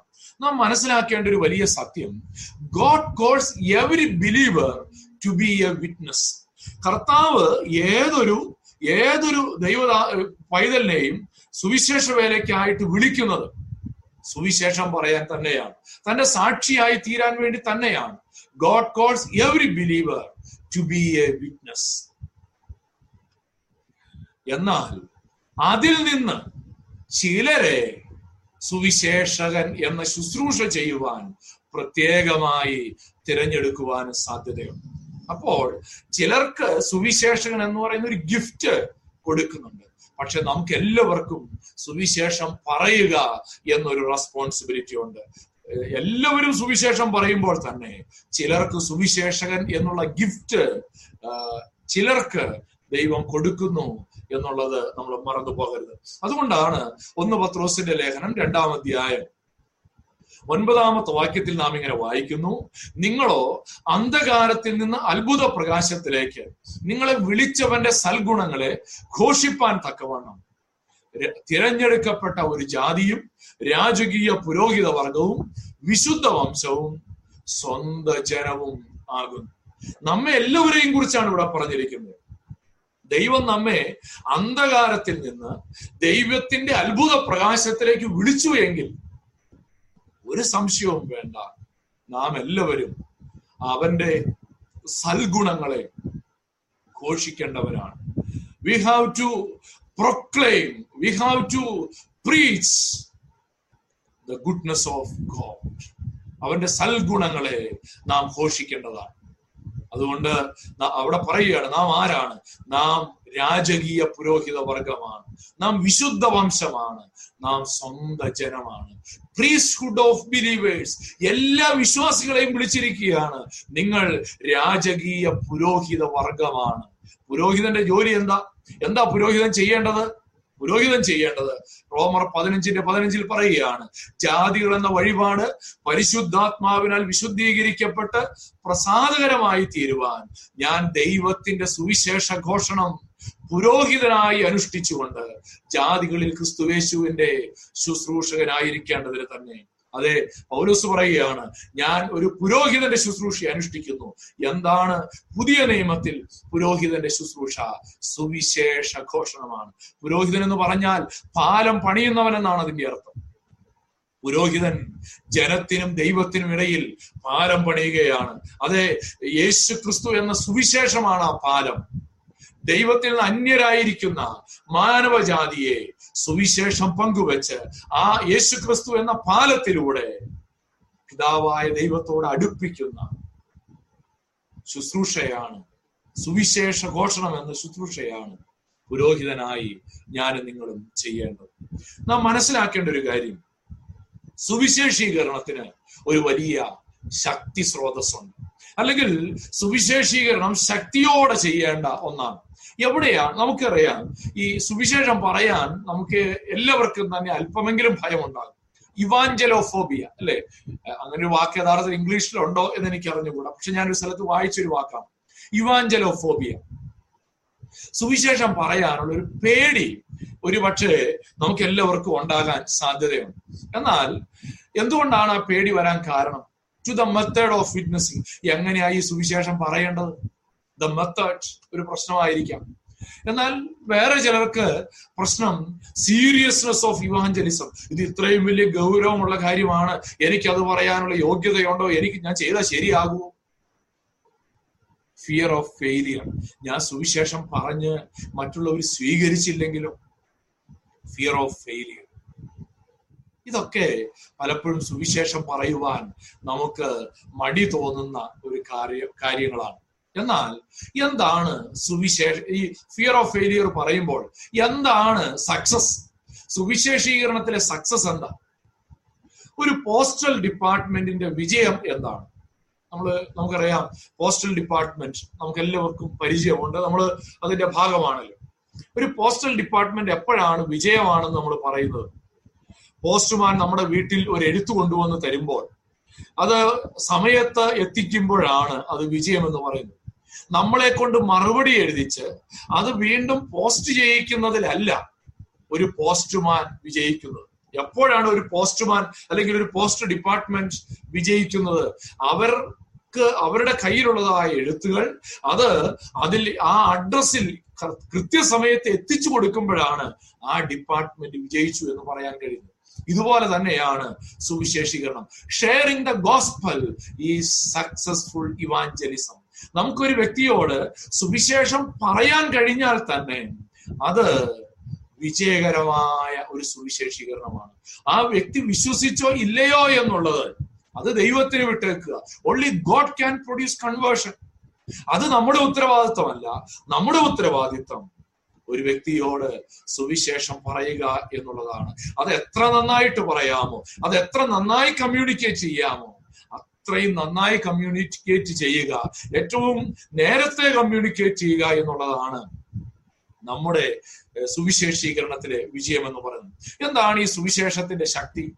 നാം മനസ്സിലാക്കേണ്ട ഒരു വലിയ സത്യം. God calls every believer to be a witness കർത്താവ് ഏതൊരു ഏതൊരു ദൈവ പൈതലിനെയും സുവിശേഷ വേലയ്ക്കായിട്ട് വിളിക്കുന്നത് സുവിശേഷം പറയാൻ തന്നെയാണ്. തന്റെ സാക്ഷിയായി തീരാൻ വേണ്ടി തന്നെയാണ്. God calls every believer to be a witness എന്നാൽ അതിൽ നിന്ന് ചിലരെ സുവിശേഷകൻ എന്ന ശുശ്രൂഷ ചെയ്യുവാൻ പ്രത്യേകമായി തിരഞ്ഞെടുക്കുവാൻ സാധ്യതയുണ്ട്. അപ്പോൾ ചിലർക്ക് സുവിശേഷകൻ എന്ന് പറയുന്ന ഒരു ഗിഫ്റ്റ് കൊടുക്കുന്നുണ്ട്. പക്ഷെ നമുക്ക് എല്ലാവർക്കും സുവിശേഷം പറയുക എന്നൊരു റെസ്പോൺസിബിലിറ്റി ഉണ്ട്. എല്ലാവരും സുവിശേഷം പറയുമ്പോൾ തന്നെ ചിലർക്ക് സുവിശേഷകൻ എന്നുള്ള ഗിഫ്റ്റ് ചിലർക്ക് ദൈവം കൊടുക്കുന്നു എന്നുള്ളത് നമ്മൾ മറന്നു പോകരുത്. അതുകൊണ്ടാണ് ഒന്ന് പത്രോസിന്റെ ലേഖനം രണ്ടാം അധ്യായം. ഒൻപതാമത്തെ വാക്യത്തിൽ നാം ഇങ്ങനെ വായിക്കുന്നു. നിങ്ങളോ അന്ധകാരത്തിൽ നിന്ന് അത്ഭുത പ്രകാശത്തിലേക്ക് നിങ്ങളെ വിളിച്ചവന്റെ സൽഗുണങ്ങളെ ഘോഷിപ്പാൻ തക്കവണ്ണം. തിരഞ്ഞെടുക്കപ്പെട്ട ഒരു ജാതിയും രാജകീയ പുരോഹിത വർഗവും വിശുദ്ധ വംശവും സ്വന്ത ജനവും ആകുന്നു. നമ്മെ എല്ലാവരെയും കുറിച്ചാണ് ഇവിടെ പറഞ്ഞിരിക്കുന്നത്. ദൈവം നമ്മെ അന്ധകാരത്തിൽ നിന്ന് ദൈവത്തിന്റെ അത്ഭുത പ്രകാശത്തിലേക്ക് വിളിച്ചു എങ്കിൽ ഒരു സംശയവും വേണ്ട. നാം എല്ലാവരും അവന്റെ സൽഗുണങ്ങളെ ഘോഷിക്കേണ്ടവരാണ്. We have to proclaim we have to preach the goodness of God അവന്റെ സൽഗുണങ്ങളെ നാം ഘോഷിക്കേണ്ടതാണ്. അതുകൊണ്ട് അവിടെ പറയുകയാണ് നാം ആരാണ്? നാം രാജകീയ പുരോഹിത വർഗമാണ്. നാം വിശുദ്ധ വംശമാണ്. നാം സ്വന്ത ജനമാണ്. പ്രീസ്ഹുഡ് ഓഫ് ബിലീവേഴ്സ് എല്ലാ വിശ്വാസികളെയും വിളിച്ചിരിക്കുകയാണ് നിങ്ങൾ രാജകീയ പുരോഹിത വർഗമാണ്. പുരോഹിതന്റെ ജോലി എന്താ? എന്താ പുരോഹിതൻ ചെയ്യേണ്ടത്? പുരോഹിതൻ ചെയ്യേണ്ടത്. റോമർ പതിനഞ്ചിന്റെ പതിനഞ്ചിൽ പറയുകയാണ് ജാതികൾ എന്ന വഴിപാട് പരിശുദ്ധാത്മാവിനാൽ വിശുദ്ധീകരിക്കപ്പെട്ട് പ്രസാദകരമായി തീരുവാൻ ഞാൻ ദൈവത്തിന്റെ സുവിശേഷ ഘോഷണം പുരോഹിതനായി അനുഷ്ഠിച്ചുകൊണ്ട് ജാതികളിൽ ക്രിസ്തുവേശുവിന്റെ ശുശ്രൂഷകനായിരിക്കേണ്ടതിന് തന്നെ അതെ പൗലോസ് പറയുകയാണ് ഞാൻ ഒരു പുരോഹിതന്റെ ശുശ്രൂഷ അനുഷ്ഠിക്കുന്നു. എന്താണ് പുതിയ നിയമത്തിൽ പുരോഹിതന്റെ ശുശ്രൂഷ? സുവിശേഷ ഘോഷണമാണ്. പുരോഹിതൻ എന്ന് പറഞ്ഞാൽ പാലം പണിയുന്നവൻ എന്നാണ് അതിന്റെ അർത്ഥം. പുരോഹിതൻ ജനത്തിനും ദൈവത്തിനും ഇടയിൽ പാലം പണിയുകയാണ്. അതെ യേശു ക്രിസ്തു എന്ന സുവിശേഷമാണ് ആ പാലം. ദൈവത്തിൽ നിന്ന് അന്യരായിരിക്കുന്ന മാനവജാതിയെ സുവിശേഷം പങ്കുവെച്ച് ആ യേശു ക്രിസ്തു എന്ന പാലത്തിലൂടെ പിതാവായ ദൈവത്തോട് അടുപ്പിക്കുന്ന ശുശ്രൂഷയാണ് സുവിശേഷ ഘോഷണം എന്ന ശുശ്രൂഷയാണ് പുരോഹിതനായി ഞാനും നിങ്ങളും ചെയ്യേണ്ടത്. നാം മനസ്സിലാക്കേണ്ട ഒരു കാര്യം സുവിശേഷീകരണത്തിന് ഒരു വലിയ ശക്തി സ്രോതസ്സുണ്ട്. അല്ലെങ്കിൽ സുവിശേഷീകരണം ശക്തിയോടെ ചെയ്യേണ്ട ഒന്നാണ്. എവിടെയാണ്? നമുക്കറിയാം. ഈ സുവിശേഷം പറയാൻ നമുക്ക് എല്ലാവർക്കും തന്നെ അല്പമെങ്കിലും ഭയമുണ്ടാകും. ഇവാഞ്ചലോഫോബിയ അല്ലെ? അങ്ങനെ ഒരു വാക്ക് യഥാർത്ഥത്തിൽ ഇംഗ്ലീഷിലുണ്ടോ എന്ന് എനിക്ക് അറിഞ്ഞുകൂടാ പക്ഷെ ഞാനൊരു സ്ഥലത്ത് വായിച്ചൊരു വാക്കാണ്. ഇവാഞ്ചലോഫോബിയ. സുവിശേഷം പറയാനുള്ള ഒരു പേടി ഒരു പക്ഷേ നമുക്ക് എല്ലാവർക്കും ഉണ്ടാകാൻ സാധ്യതയുണ്ട്. എന്നാൽ എന്തുകൊണ്ടാണ് ആ പേടി വരാൻ കാരണം? To the method of witnessing എങ്ങനെയായി സുവിശേഷം പറയേണ്ടത്? ദ മെത്തേഡ് ഒരു പ്രശ്നമായിരിക്കാം. എന്നാൽ വേറെ ചിലർക്ക് പ്രശ്നം സീരിയസ്നെസ് ഓഫ് ഇവാഞ്ചലിസം ഇത് ഇത്രയും വലിയ ഗൗരവമുള്ള കാര്യമാണ്. എനിക്ക് അത് പറയാനുള്ള യോഗ്യതയുണ്ടോ? എനിക്ക് ഞാൻ ചെയ്താൽ ശരിയാകൂ. ഫിയർ ഓഫ് ഫെയിലിയർ ഞാൻ സുവിശേഷം പറഞ്ഞ് മറ്റുള്ളവർ സ്വീകരിച്ചില്ലെങ്കിലും ഫിയർ ഓഫ് ഫെയിലിയർ ഇതൊക്കെ പലപ്പോഴും സുവിശേഷം പറയുവാൻ നമുക്ക് മടി തോന്നുന്ന ഒരു കാര്യ കാര്യങ്ങളാണ്. എന്നാൽ എന്താണ് സുവിശേഷ ഈ ഫിയർ ഓഫ് ഫെയിലിയർ പറയുമ്പോൾ എന്താണ് സക്സസ് സുവിശേഷീകരണത്തിലെ സക്സസ് എന്താ? ഒരു പോസ്റ്റൽ ഡിപ്പാർട്ട്മെന്റിന്റെ വിജയം എന്താണ്? നമ്മൾ നമുക്കറിയാം പോസ്റ്റൽ ഡിപ്പാർട്ട്മെന്റ് നമുക്ക് എല്ലാവർക്കും പരിചയമുണ്ട്. നമ്മൾ അതിന്റെ ഭാഗമാണല്ലോ. ഒരു പോസ്റ്റൽ ഡിപ്പാർട്ട്മെന്റ് എപ്പോഴാണ് വിജയമാണെന്ന് നമ്മൾ പറയുന്നത്? പോസ്റ്റ്മാൻ നമ്മുടെ വീട്ടിൽ ഒരു എഴുത്ത് കൊണ്ടുവന്ന് തരുമ്പോൾ അത് സമയത്ത് എത്തിക്കുമ്പോഴാണ് അത് വിജയം എന്ന് പറയുന്നത്. നമ്മളെ കൊണ്ട് മറുപടി എഴുതിച്ച് അത് വീണ്ടും പോസ്റ്റ് ചെയ്യിക്കുന്നതിലല്ല ഒരു പോസ്റ്റ്മാൻ വിജയിക്കുന്നത്. എപ്പോഴാണ് ഒരു പോസ്റ്റ്മാൻ അല്ലെങ്കിൽ ഒരു പോസ്റ്റ് ഡിപ്പാർട്ട്മെന്റ് വിജയിക്കുന്നത്? അവർക്ക് അവരുടെ കയ്യിലുള്ളതായ എഴുത്തുകൾ അത് അതിൽ ആ അഡ്രസ്സിൽ കൃത്യസമയത്ത് എത്തിച്ചു കൊടുക്കുമ്പോഴാണ് ആ ഡിപ്പാർട്ട്മെന്റ് വിജയിച്ചു എന്ന് പറയാൻ കഴിയുന്നത്. ഇതുപോലെ തന്നെയാണ് സുവിശേഷീകരണം. ഷെയറിംഗ് ദ ഗോസ്പൽ ഈ സക്സസ്ഫുൾ ഇവാഞ്ചലിസം നമുക്കൊരു വ്യക്തിയോട് സുവിശേഷം പറയാൻ കഴിഞ്ഞാൽ തന്നെ അത് വിജയകരമായ ഒരു സുവിശേഷീകരണമാണ്. ആ വ്യക്തി വിശ്വസിച്ചോ ഇല്ലയോ എന്നുള്ളത് അത് ദൈവത്തിന് വിട്ടേക്കുക. Only God can produce conversion അത് നമ്മുടെ ഉത്തരവാദിത്വമല്ല നമ്മുടെ ഉത്തരവാദിത്വം ഒരു വ്യക്തിയോട് സുവിശേഷം പറയുക എന്നുള്ളതാണ്. അത് എത്ര നന്നായിട്ട് പറയാമോ? അത് എത്ര നന്നായി കമ്മ്യൂണിക്കേറ്റ് ചെയ്യാമോ? അത്രയും നന്നായി കമ്മ്യൂണിക്കേറ്റ് ചെയ്യുക. ഏറ്റവും നേരത്തെ കമ്മ്യൂണിക്കേറ്റ് ചെയ്യുക എന്നുള്ളതാണ് നമ്മുടെ സുവിശേഷീകരണത്തിലെ വിജയം എന്ന് പറയുന്നത്. എന്താണ് ഈ സുവിശേഷത്തിന്റെ ശക്തി?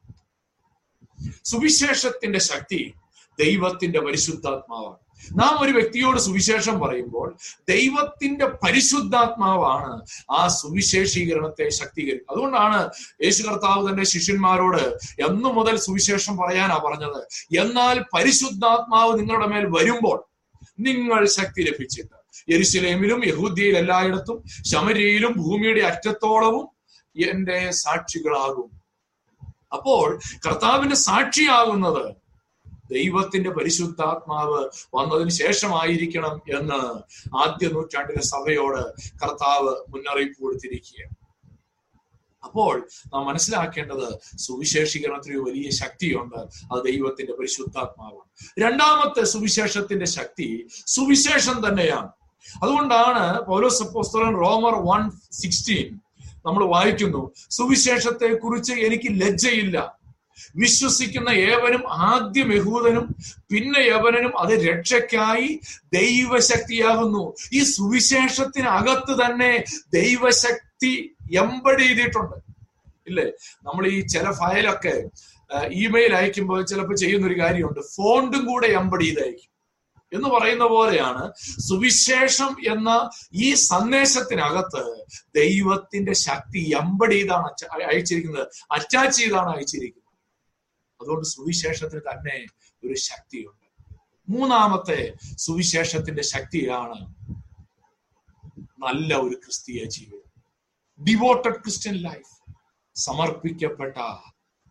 സുവിശേഷത്തിന്റെ ശക്തി ദൈവത്തിന്റെ പരിശുദ്ധാത്മാവാണ്. നാം ഒരു വ്യക്തിയോട് സുവിശേഷം പറയുമ്പോൾ ദൈവത്തിന്റെ പരിശുദ്ധാത്മാവാണ് ആ സുവിശേഷീകരണത്തെ ശക്തീകരിക്കുന്നത് അതുകൊണ്ടാണ് യേശു കർത്താവ് തന്റെ ശിഷ്യന്മാരോട് എന്നു മുതൽ സുവിശേഷം പറയാനാ പറഞ്ഞത്. എന്നാൽ പരിശുദ്ധാത്മാവ് നിങ്ങളുടെ മേൽ വരുമ്പോൾ നിങ്ങൾ ശക്തി ലഭിച്ചിട്ട്. യെരുശലേമിലും യഹൂദ്യയിൽ എല്ലായിടത്തും ശമരിയിലും ഭൂമിയുടെ അറ്റത്തോളവും എന്റെ സാക്ഷികളാകും. അപ്പോൾ കർത്താവിന്റെ സാക്ഷിയാകുന്നത് ദൈവത്തിന്റെ പരിശുദ്ധാത്മാവ് വന്നതിന് ശേഷമായിരിക്കണം എന്ന് ആദ്യ നൂറ്റാണ്ടിലെ സഭയോട് കർത്താവ് മുന്നറിയിപ്പ് കൊടുത്തിരിക്കുകയാണ്. അപ്പോൾ നാം മനസ്സിലാക്കേണ്ടത് സുവിശേഷീകരണത്തിന് വലിയ ശക്തിയുണ്ട്. അത് ദൈവത്തിന്റെ പരിശുദ്ധാത്മാവാണ്. രണ്ടാമത്തെ സുവിശേഷത്തിന്റെ ശക്തി സുവിശേഷം തന്നെയാണ്. അതുകൊണ്ടാണ് പൗലോസ് അപ്പോസ്തലൻ റോമർ വൺ സിക്സ്റ്റീൻ നമ്മൾ വായിക്കുന്നു സുവിശേഷത്തെ കുറിച്ച് എനിക്ക് ലജ്ജയില്ല. വിശ്വസിക്കുന്ന ഏവനും ആദ്യം യഹൂദനും പിന്നെ യവനനും അത് രക്ഷയ്ക്കായി ദൈവശക്തിയാകുന്നു. ഈ സുവിശേഷത്തിനകത്ത് തന്നെ ദൈവശക്തി എമ്പടി ചെയ്തിട്ടുണ്ട്. ഇല്ലേ? നമ്മൾ ഈ ചില ഫയലൊക്കെ ഇമെയിൽ അയക്കുമ്പോൾ ചിലപ്പോൾ ചെയ്യുന്ന ഒരു കാര്യമുണ്ട്. ഫോണ്ടും കൂടെ എമ്പടി ചെയ്ത് അയക്കും എന്ന് പറയുന്ന പോലെയാണ് സുവിശേഷം എന്ന ഈ സന്ദേശത്തിനകത്ത് ദൈവത്തിന്റെ ശക്തി എമ്പടി ചെയ്താണ് അയച്ചിരിക്കുന്നത് അറ്റാച്ച് ചെയ്താണ് അയച്ചിരിക്കുന്നത്. അതുകൊണ്ട് സുവിശേഷത്തിന് തന്നെ ഒരു ശക്തിയുണ്ട്. മൂന്നാമത്തെ സുവിശേഷത്തിന്റെ ശക്തിയാണ് നല്ല ഒരു ക്രിസ്തീയ ജീവിതം. ഡിവോട്ടഡ് ക്രിസ്ത്യൻ ലൈഫ് സമർപ്പിക്കപ്പെട്ട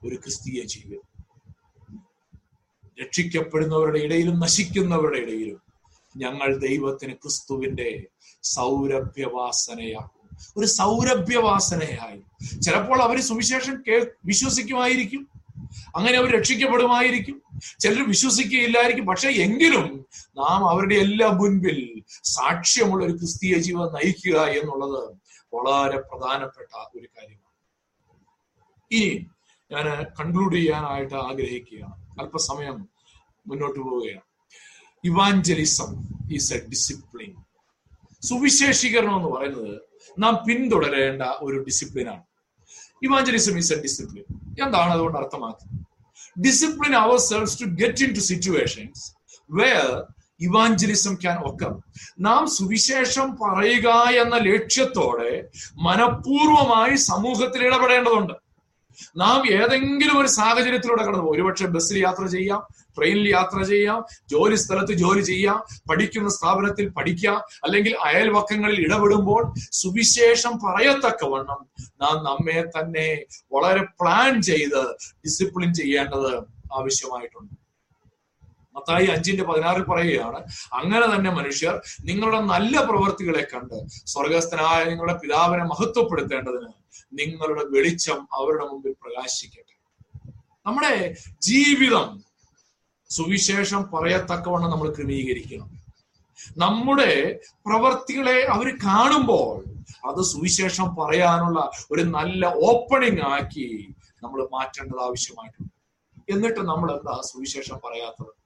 ഒരു ക്രിസ്തീയ ജീവിതം. രക്ഷിക്കപ്പെടുന്നവരുടെ ഇടയിലും നശിക്കുന്നവരുടെ ഇടയിലും ഞങ്ങൾ ദൈവത്തിന് ക്രിസ്തുവിന്റെ സൗരഭ്യവാസനയാകും. ഒരു സൗരഭ്യവാസനയായി. ചിലപ്പോൾ അവർ സുവിശേഷം കേ വിശ്വസിക്കുമായിരിക്കും. അങ്ങനെ അവർ രക്ഷിക്കപ്പെടുമായിരിക്കും. ചിലർ വിശ്വസിക്കുകയില്ലായിരിക്കും. പക്ഷെ എങ്കിലും നാം അവരുടെ എല്ലാം മുൻപിൽ സാക്ഷ്യമുള്ള ഒരു ക്രിസ്തീയ ജീവൻ നയിക്കുക എന്നുള്ളത് വളരെ പ്രധാനപ്പെട്ട ഒരു കാര്യമാണ്. ഇനി ഞാൻ കൺക്ലൂഡ് ചെയ്യാനായിട്ട് ആഗ്രഹിക്കുകയാണ്. അല്പസമയം മുന്നോട്ട് പോവുകയാണ്. ഇവാഞ്ചലിസം ഈസ് എ ഡിസിപ്ലിൻ സുവിശേഷീകരണം എന്ന് പറയുന്നത് നാം പിന്തുടരേണ്ട ഒരു ഡിസിപ്ലിനാണ് ഇവാഞ്ചലിസം ഈസ് എ ഡിസിപ്ലിൻ എന്താണ് അതുകൊണ്ട് അർത്ഥമാക്കുന്നത്? Discipline ourselves to get into situations where evangelism can ഒക്കെ നാം സുവിശേഷം പറയുക എന്ന ലക്ഷ്യത്തോടെ മനഃപൂർവമായി സമൂഹത്തിൽ ഇടപെടേണ്ടതുണ്ട്. നാം ഏതെങ്കിലും ഒരു സാഹചര്യത്തിലൂടെ കടന്നു പോകും. ഒരുപക്ഷെ ബസ്സിൽ യാത്ര ചെയ്യാം ട്രെയിനിൽ യാത്ര ചെയ്യാം ജോലി സ്ഥലത്ത് ജോലി ചെയ്യാം പഠിക്കുന്ന സ്ഥാപനത്തിൽ പഠിക്കാം അല്ലെങ്കിൽ അയൽവക്കങ്ങളിൽ ഇടപെടുമ്പോൾ സുവിശേഷം പറയത്തക്കവണ്ണം നാം നമ്മെ തന്നെ വളരെ പ്ലാൻ ചെയ്ത് ഡിസിപ്ലിൻ ചെയ്യേണ്ടത് ആവശ്യമായിട്ടുണ്ട്. മത്തായി അഞ്ചിന്റെ പതിനാറിൽ പറയുകയാണ് അങ്ങനെ തന്നെ മനുഷ്യർ നിങ്ങളുടെ നല്ല പ്രവർത്തികളെ കണ്ട് സ്വർഗസ്ഥനായ നിങ്ങളുടെ പിതാവിനെ മഹത്വപ്പെടുത്തേണ്ടതിന് നിങ്ങളുടെ വെളിച്ചം അവരുടെ മുമ്പിൽ പ്രകാശിക്കട്ടെ. നമ്മുടെ ജീവിതം സുവിശേഷം പറയത്തക്കവണ്ണം നമ്മൾ ക്രമീകരിക്കണം. നമ്മുടെ പ്രവർത്തികളെ അവർ കാണുമ്പോൾ അത് സുവിശേഷം പറയാനുള്ള ഒരു നല്ല ഓപ്പണിംഗ് ആക്കി നമ്മൾ മാറ്റേണ്ടത് ആവശ്യമായിട്ടുണ്ട്. എന്നിട്ട് നമ്മൾ എന്താ സുവിശേഷം പറയാത്തത്?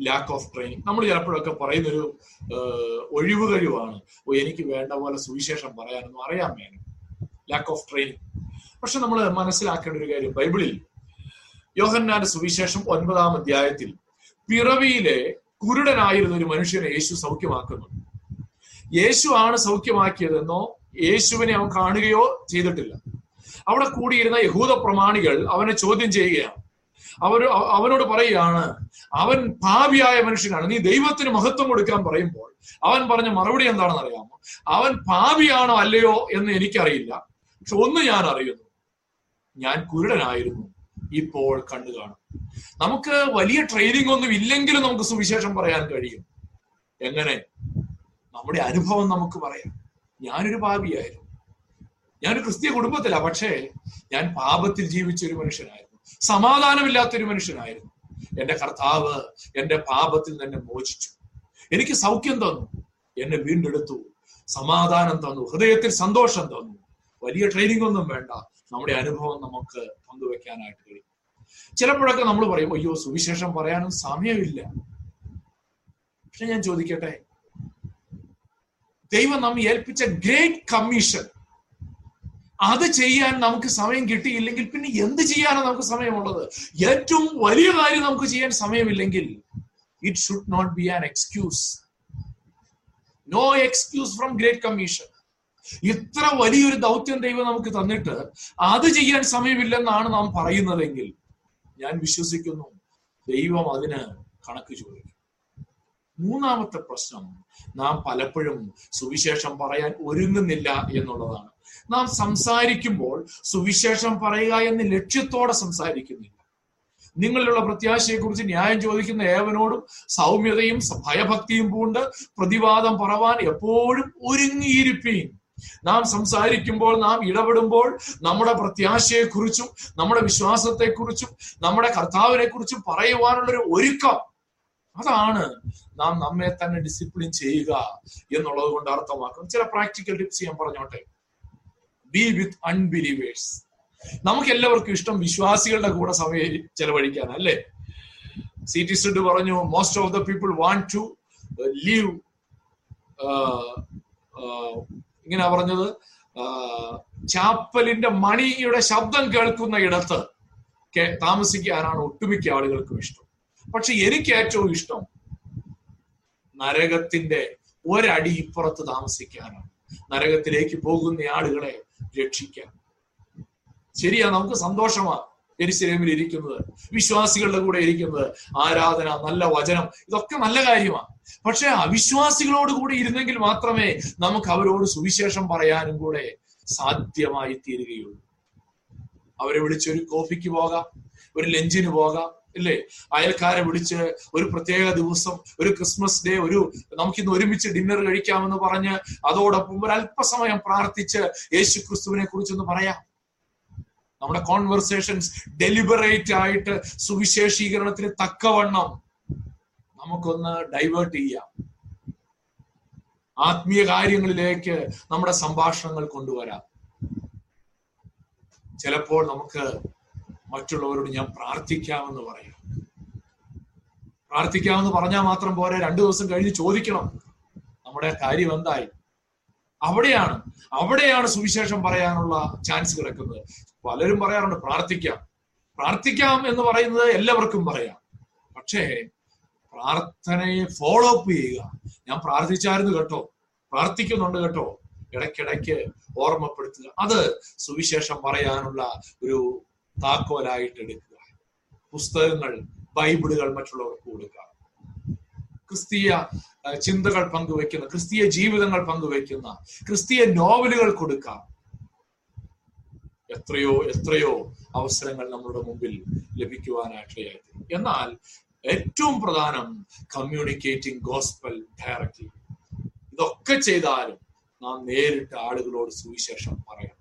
ലാക്ക് ഓഫ് ട്രെയിനിങ് നമ്മൾ ചിലപ്പോഴൊക്കെ പറയുന്നൊരു ഒഴിവ് കഴിവാണ്. ഓ എനിക്ക് വേണ്ട പോലെ സുവിശേഷം പറയാനൊന്നും അറിയാൻ വേണം ലാക്ക് ഓഫ് ട്രെയിനിങ് പക്ഷെ നമ്മൾ മനസ്സിലാക്കേണ്ട ഒരു കാര്യം ബൈബിളിൽ യോഹന്നാന്റെ സുവിശേഷം ഒൻപതാം അധ്യായത്തിൽ പിറവിയിലെ കുരുടനായിരുന്ന ഒരു മനുഷ്യനെ യേശു സൗഖ്യമാക്കുന്നു. യേശു ആണ് സൗഖ്യമാക്കിയതെന്നോ യേശുവിനെ അവൻ കാണുകയോ ചെയ്തിട്ടില്ല. അവിടെ കൂടിയിരുന്ന യഹൂദ പ്രമാണികൾ അവനെ ചോദ്യം ചെയ്യുകയാണ്. അവർ അവനോട് പറയുകയാണ് അവൻ പാപിയായ മനുഷ്യനാണ്. നീ ദൈവത്തിന് മഹത്വം കൊടുക്കാൻ പറയുമ്പോൾ അവൻ പറഞ്ഞ മറുപടി എന്താണെന്ന് അറിയാമോ? അവൻ പാപിയാണോ അല്ലയോ എന്ന് എനിക്കറിയില്ല. പക്ഷെ ഒന്ന് ഞാൻ അറിയുന്നു. ഞാൻ കുരുടനായിരുന്നു. ഇപ്പോൾ കണ്ടു കാണും. നമുക്ക് വലിയ ട്രെയിനിങ് ഒന്നും ഇല്ലെങ്കിലും നമുക്ക് സുവിശേഷം പറയാൻ കഴിയും. എങ്ങനെ? നമ്മുടെ അനുഭവം നമുക്ക് പറയാം. ഞാനൊരു പാപിയായിരുന്നു. ഞാനൊരു ക്രിസ്തീയ കുടുംബത്തിലാ. പക്ഷേ ഞാൻ പാപത്തിൽ ജീവിച്ച ഒരു മനുഷ്യനായിരുന്നു. സമാധാനമില്ലാത്തൊരു മനുഷ്യനായിരുന്നു. എന്റെ കർത്താവ് എന്റെ പാപത്തിൽ എന്നെ മോചിച്ചു. എനിക്ക് സൗഖ്യം തന്നു. എന്നെ വീണ്ടെടുത്തു. സമാധാനം തന്നു. ഹൃദയത്തിൽ സന്തോഷം തന്നു. വലിയ ട്രെയിനിങ് ഒന്നും വേണ്ട. നമ്മുടെ അനുഭവം നമുക്ക് പങ്കുവെക്കാനായിട്ട് കഴിയും. ചിലപ്പോഴൊക്കെ നമ്മൾ പറയും അയ്യോ സുവിശേഷം പറയാനും സമയമില്ല. പക്ഷെ ഞാൻ ചോദിക്കട്ടെ? ദൈവം നമ്മെ ഏൽപ്പിച്ച ഗ്രേറ്റ് കമ്മീഷൻ അത് ചെയ്യാൻ നമുക്ക് സമയം കിട്ടിയില്ലെങ്കിൽ പിന്നെ എന്ത് ചെയ്യാനാണ് നമുക്ക് സമയമുള്ളത്? ഏറ്റവും വലിയ കാര്യം നമുക്ക് ചെയ്യാൻ സമയമില്ലെങ്കിൽ it should not be an excuse no excuse from great commission ഇത്ര വലിയൊരു ദൗത്യം ദൈവം നമുക്ക് തന്നിട്ട് അത് ചെയ്യാൻ സമയമില്ലെന്നാണ് നാം പറയുന്നതെങ്കിൽ ഞാൻ വിശ്വസിക്കുന്നു ദൈവം അതിന് കണക്ക് ചോദിക്കും. മൂന്നാമത്തെ പ്രശ്നം നാം പലപ്പോഴും സുവിശേഷം പറയാൻ ഒരുങ്ങുന്നില്ല എന്നുള്ളതാണ്. നാം സംസാരിക്കുമ്പോൾ സുവിശേഷം പറയുക എന്ന ലക്ഷ്യത്തോടെ സംസാരിക്കുന്നില്ല. നിങ്ങളിലുള്ള പ്രത്യാശയെക്കുറിച്ച് ന്യായം ചോദിക്കുന്ന ഏവനോടും സൗമ്യതയും ഭയഭക്തിയും പൂണ്ട് പ്രതിവാദം പറവാൻ എപ്പോഴും ഒരുങ്ങിയിരിപ്പീൻ. നാം സംസാരിക്കുമ്പോൾ നാം ഇടപെടുമ്പോൾ നമ്മുടെ പ്രത്യാശയെക്കുറിച്ചും നമ്മുടെ വിശ്വാസത്തെക്കുറിച്ചും നമ്മുടെ കർത്താവിനെ കുറിച്ചും പറയുവാനുള്ളൊരു ഒരുക്കം. അതാണ് നാം നമ്മെ തന്നെ ഡിസിപ്ലിൻ ചെയ്യുക എന്നുള്ളത് കൊണ്ട് അർത്ഥമാക്കും ചില പ്രാക്ടിക്കൽ ടിപ്സ് ഞാൻ പറഞ്ഞോട്ടെ. ബി വിത്ത് അൺബിലീവേഴ്സ് നമുക്ക് എല്ലാവർക്കും ഇഷ്ടം വിശ്വാസികളുടെ കൂടെ സമയം ചെലവഴിക്കാൻ അല്ലേ? സി ടി സിഡ് പറഞ്ഞു most of the people want to live ഇങ്ങനെ പറഞ്ഞത് ചാപ്പലിന്റെ മണിയുടെ ശബ്ദം കേൾക്കുന്ന ഇടത്ത് താമസിക്കാനാണ് ഒട്ടുമിക്ക ആളുകൾക്കും ഇഷ്ടം. പക്ഷെ എനിക്ക് ഏറ്റവും ഇഷ്ടം നരകത്തിന്റെ ഒരടി ഇപ്പുറത്ത് താമസിക്കാനാണ്. നരകത്തിലേക്ക് പോകുന്ന ആളുകളെ രക്ഷിക്കാൻ. ശരിയാ നമുക്ക് സന്തോഷമാണ് എരിശിലേമിൽ ഇരിക്കുന്നത് വിശ്വാസികളുടെ കൂടെ ഇരിക്കുന്നത് ആരാധന നല്ല വചനം ഇതൊക്കെ നല്ല കാര്യമാണ് പക്ഷെ അവിശ്വാസികളോട് കൂടി ഇരുന്നെങ്കിൽ മാത്രമേ നമുക്ക് അവരോട് സുവിശേഷം പറയാനും കൂടെ സാധ്യമായി തീരുകയുള്ളൂ അവരെ വിളിച്ചൊരു കോഫിക്ക് പോകാം. ഒരു ലഞ്ചിന് പോകാം ഇല്ലേ? അയൽക്കാരെ വിളിച്ച് ഒരു പ്രത്യേക ദിവസം ഒരു ക്രിസ്മസ് ഡേ ഒരു നമുക്കിന്ന് ഒരുമിച്ച് ഡിന്നർ കഴിക്കാമെന്ന് പറഞ്ഞ് അതോടൊപ്പം ഒരു അല്പസമയം പ്രാർത്ഥിച്ച് യേശു ക്രിസ്തുവിനെ കുറിച്ചൊന്ന് പറയാം. നമ്മുടെ കോൺവെർസേഷൻസ് ഡെലിബറേറ്റ് ആയിട്ട് സുവിശേഷീകരണത്തിന് തക്കവണ്ണം നമുക്കൊന്ന് ഡൈവേർട്ട് ചെയ്യാം. ആത്മീയ കാര്യങ്ങളിലേക്ക് നമ്മുടെ സംഭാഷണങ്ങൾ കൊണ്ടുവരാം. ചിലപ്പോൾ നമുക്ക് മറ്റുള്ളവരോട് ഞാൻ പ്രാർത്ഥിക്കാമെന്ന് പറയാം. പ്രാർത്ഥിക്കാമെന്ന് പറഞ്ഞാൽ മാത്രം പോരെ. രണ്ടു ദിവസം കഴിഞ്ഞ് ചോദിക്കണം. നമ്മുടെ കാര്യം എന്തായി? അവിടെയാണ് അവിടെയാണ് സുവിശേഷം പറയാനുള്ള ചാൻസ് കിടക്കുന്നത്. പലരും പറയാറുണ്ട് പ്രാർത്ഥിക്കാം. പ്രാർത്ഥിക്കാം എന്ന് പറയുന്നത് എല്ലാവർക്കും പറയാം. പക്ഷേ പ്രാർത്ഥനയെ ഫോളോ അപ്പ് ചെയ്യുക. ഞാൻ പ്രാർത്ഥിച്ചായിരുന്നു കേട്ടോ. പ്രാർത്ഥിക്കുന്നുണ്ട് കേട്ടോ. ഇടയ്ക്കിടയ്ക്ക് ഓർമ്മപ്പെടുത്തുക. അത് സുവിശേഷം പറയാനുള്ള ഒരു താക്കോലായിട്ട് എടുക്കുക പുസ്തകങ്ങൾ ബൈബിളുകൾ മറ്റുള്ളവർക്ക് കൊടുക്കുക. ക്രിസ്തീയ ചിന്തകൾ പങ്കുവെക്കുന്ന ക്രിസ്തീയ ജീവിതങ്ങൾ പങ്കുവെക്കുന്ന ക്രിസ്തീയ നോവലുകൾ കൊടുക്കാം എത്രയോ എത്രയോ അവസരങ്ങൾ നമ്മുടെ മുമ്പിൽ ലഭിക്കുവാനായിട്ടിടയായി എന്നാൽ ഏറ്റവും പ്രധാനം കമ്മ്യൂണിക്കേറ്റിംഗ് ഗോസ്പൽ ഡയറക്റ്റ്ലി ഇതൊക്കെ ചെയ്താലും നാം നേരിട്ട് ആളുകളോട് സുവിശേഷം പറയണം.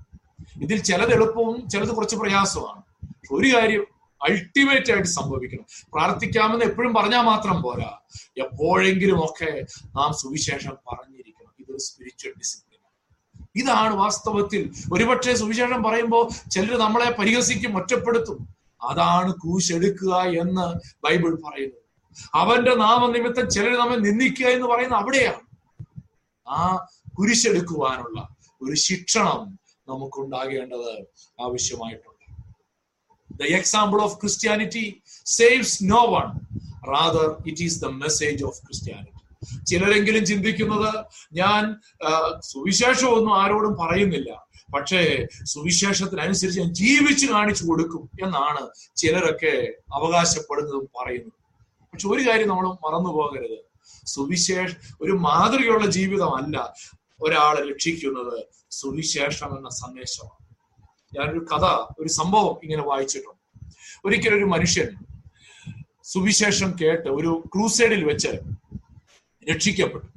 ഇതിൽ ചിലത് എളുപ്പവും ചിലത് കുറച്ച് പ്രയാസമാണ് ഒരു കാര്യം അൾട്ടിമേറ്റ് ആയിട്ട് സംഭവിക്കണം. പ്രാർത്ഥിക്കാമെന്ന് എപ്പോഴും പറഞ്ഞാൽ മാത്രം പോരാ. എപ്പോഴെങ്കിലും ഒക്കെ നാം സുവിശേഷം പറഞ്ഞിരിക്കണം. ഇതൊരു സ്പിരിച്വൽ ഡിസിപ്ലിൻ ഇതാണ് വാസ്തവത്തിൽ. ഒരുപക്ഷെ സുവിശേഷം പറയുമ്പോൾ ചിലർ നമ്മളെ പരിഹസിക്കും ഒറ്റപ്പെടുത്തും. അതാണ് കൂശെടുക്കുക എന്ന് ബൈബിൾ പറയുന്നത്. അവന്റെ നാമനിമിത്തം ചിലർ നമ്മെ നിന്ദിക്കുക എന്ന് പറയുന്നത് അവിടെയാണ്. ആ കുരിശെടുക്കുവാനുള്ള ഒരു ശിക്ഷണം നമുക്കുണ്ടാകേണ്ടത് ആവശ്യമായിട്ടുണ്ട്. The example of Christianity saves no one. Rather, it is the message of Christianity. ചിലരെങ്കിലും ചിന്തിക്കുന്നത് ഞാൻ സുവിശേഷമൊന്നും ആരോടും പറയുന്നില്ല പക്ഷേ സുവിശേഷത്തിനനുസരിച്ച് ഞാൻ ജീവിച്ചു കാണിച്ചു കൊടുക്കും എന്നാണ് ചിലരൊക്കെ അവകാശപ്പെടുന്നതും പറയുന്നത് പക്ഷെ ഒരു കാര്യം നമ്മൾ മറന്നു പോകരുത് സുവിശേഷ ഒരു മാതൃകയുള്ള ജീവിതമല്ല ഒരാളെ രക്ഷിക്കുന്നത് സുവിശേഷം എന്ന സന്ദേശമാണ് ഞാനൊരു കഥ ഒരു സംഭവം ഇങ്ങനെ വായിച്ചിട്ടുണ്ട്. ഒരിക്കലൊരു മനുഷ്യൻ സുവിശേഷം കേട്ട് ഒരു ക്രൂസൈഡിൽ വെച്ച് രക്ഷിക്കപ്പെട്ടു.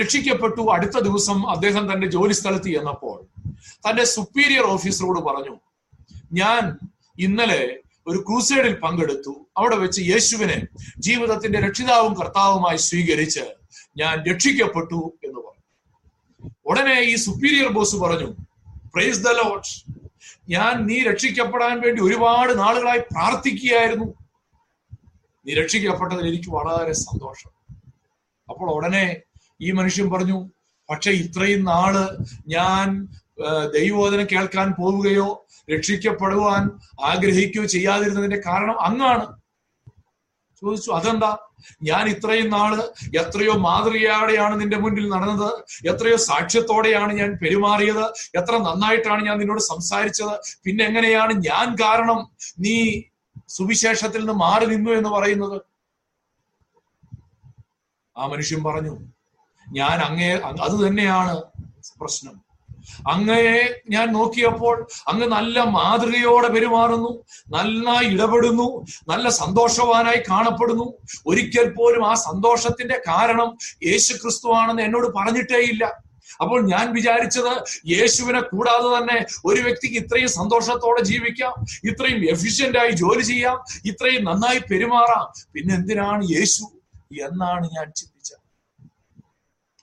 രക്ഷിക്കപ്പെട്ടു. അടുത്ത ദിവസം അദ്ദേഹം തന്റെ ജോലി സ്ഥലത്ത് ചെന്നപ്പോൾ തന്റെ സുപ്പീരിയർ ഓഫീസറോട് പറഞ്ഞു ഞാൻ ഇന്നലെ ഒരു ക്രൂസൈഡിൽ പങ്കെടുത്തു. അവിടെ വെച്ച് യേശുവിനെ ജീവിതത്തിന്റെ രക്ഷിതാവും കർത്താവുമായി സ്വീകരിച്ച് ഞാൻ രക്ഷിക്കപ്പെട്ടു എന്ന് പറഞ്ഞു. ഉടനെ ഈ സുപ്പീരിയർ ബോസ് പറഞ്ഞു പ്രൈസ് ദ ലോഡ് ഞാൻ നീ രക്ഷിക്കപ്പെടാൻ വേണ്ടി ഒരുപാട് നാളുകളായി പ്രാർത്ഥിക്കുകയായിരുന്നു. നീ രക്ഷിക്കപ്പെട്ടതിൽ എനിക്ക് വളരെ സന്തോഷം. അപ്പോൾ ഉടനെ ഈ മനുഷ്യൻ പറഞ്ഞു പക്ഷെ ഇത്രയും നാൾ ഞാൻ ദൈവോധന കേൾക്കാൻ പോവുകയോ രക്ഷിക്കപ്പെടുവാൻ ആഗ്രഹിക്കുകയോ ചെയ്യാതിരുന്നതിന്റെ കാരണം അങ്ങാണ്. ചോദിച്ചു അതെന്താ? ഞാൻ ഇത്രയും നാൾ എത്രയോ മാതൃകയോടെയാണ് നിന്റെ മുന്നിൽ നടന്നത്. എത്രയോ സാക്ഷ്യത്തോടെയാണ് ഞാൻ പെരുമാറിയത്. എത്ര നന്നായിട്ടാണ് ഞാൻ നിന്നോട് സംസാരിച്ചത്. പിന്നെ എങ്ങനെയാണ് ഞാൻ കാരണം നീ സുവിശേഷത്തിൽ നിന്ന് മാറി നിന്നു എന്ന് പറയുന്നത്? ആ മനുഷ്യൻ പറഞ്ഞു ഞാൻ അങ്ങേ അത് തന്നെയാണ് പ്രശ്നം. അങ്ങയെ ഞാൻ നോക്കിയപ്പോൾ അങ്ങ് നല്ല മാതൃകയോടെ പെരുമാറുന്നു നന്നായി ഇടപെടുന്നു നല്ല സന്തോഷവാനായി കാണപ്പെടുന്നു. ഒരിക്കൽ പോലും ആ സന്തോഷത്തിന്റെ കാരണം യേശു ക്രിസ്തു ആണെന്ന് എന്നോട് പറഞ്ഞിട്ടേ ഇല്ല അപ്പോൾ ഞാൻ വിചാരിച്ചത് യേശുവിനെ കൂടാതെ തന്നെ ഒരു വ്യക്തിക്ക് ഇത്രയും സന്തോഷത്തോടെ ജീവിക്കാം ഇത്രയും എഫിഷ്യന്റ് ആയി ജോലി ചെയ്യാം ഇത്രയും നന്നായി പെരുമാറാം. പിന്നെ എന്തിനാണ് യേശു എന്നാണ് ഞാൻ ചിന്തിച്ചത്.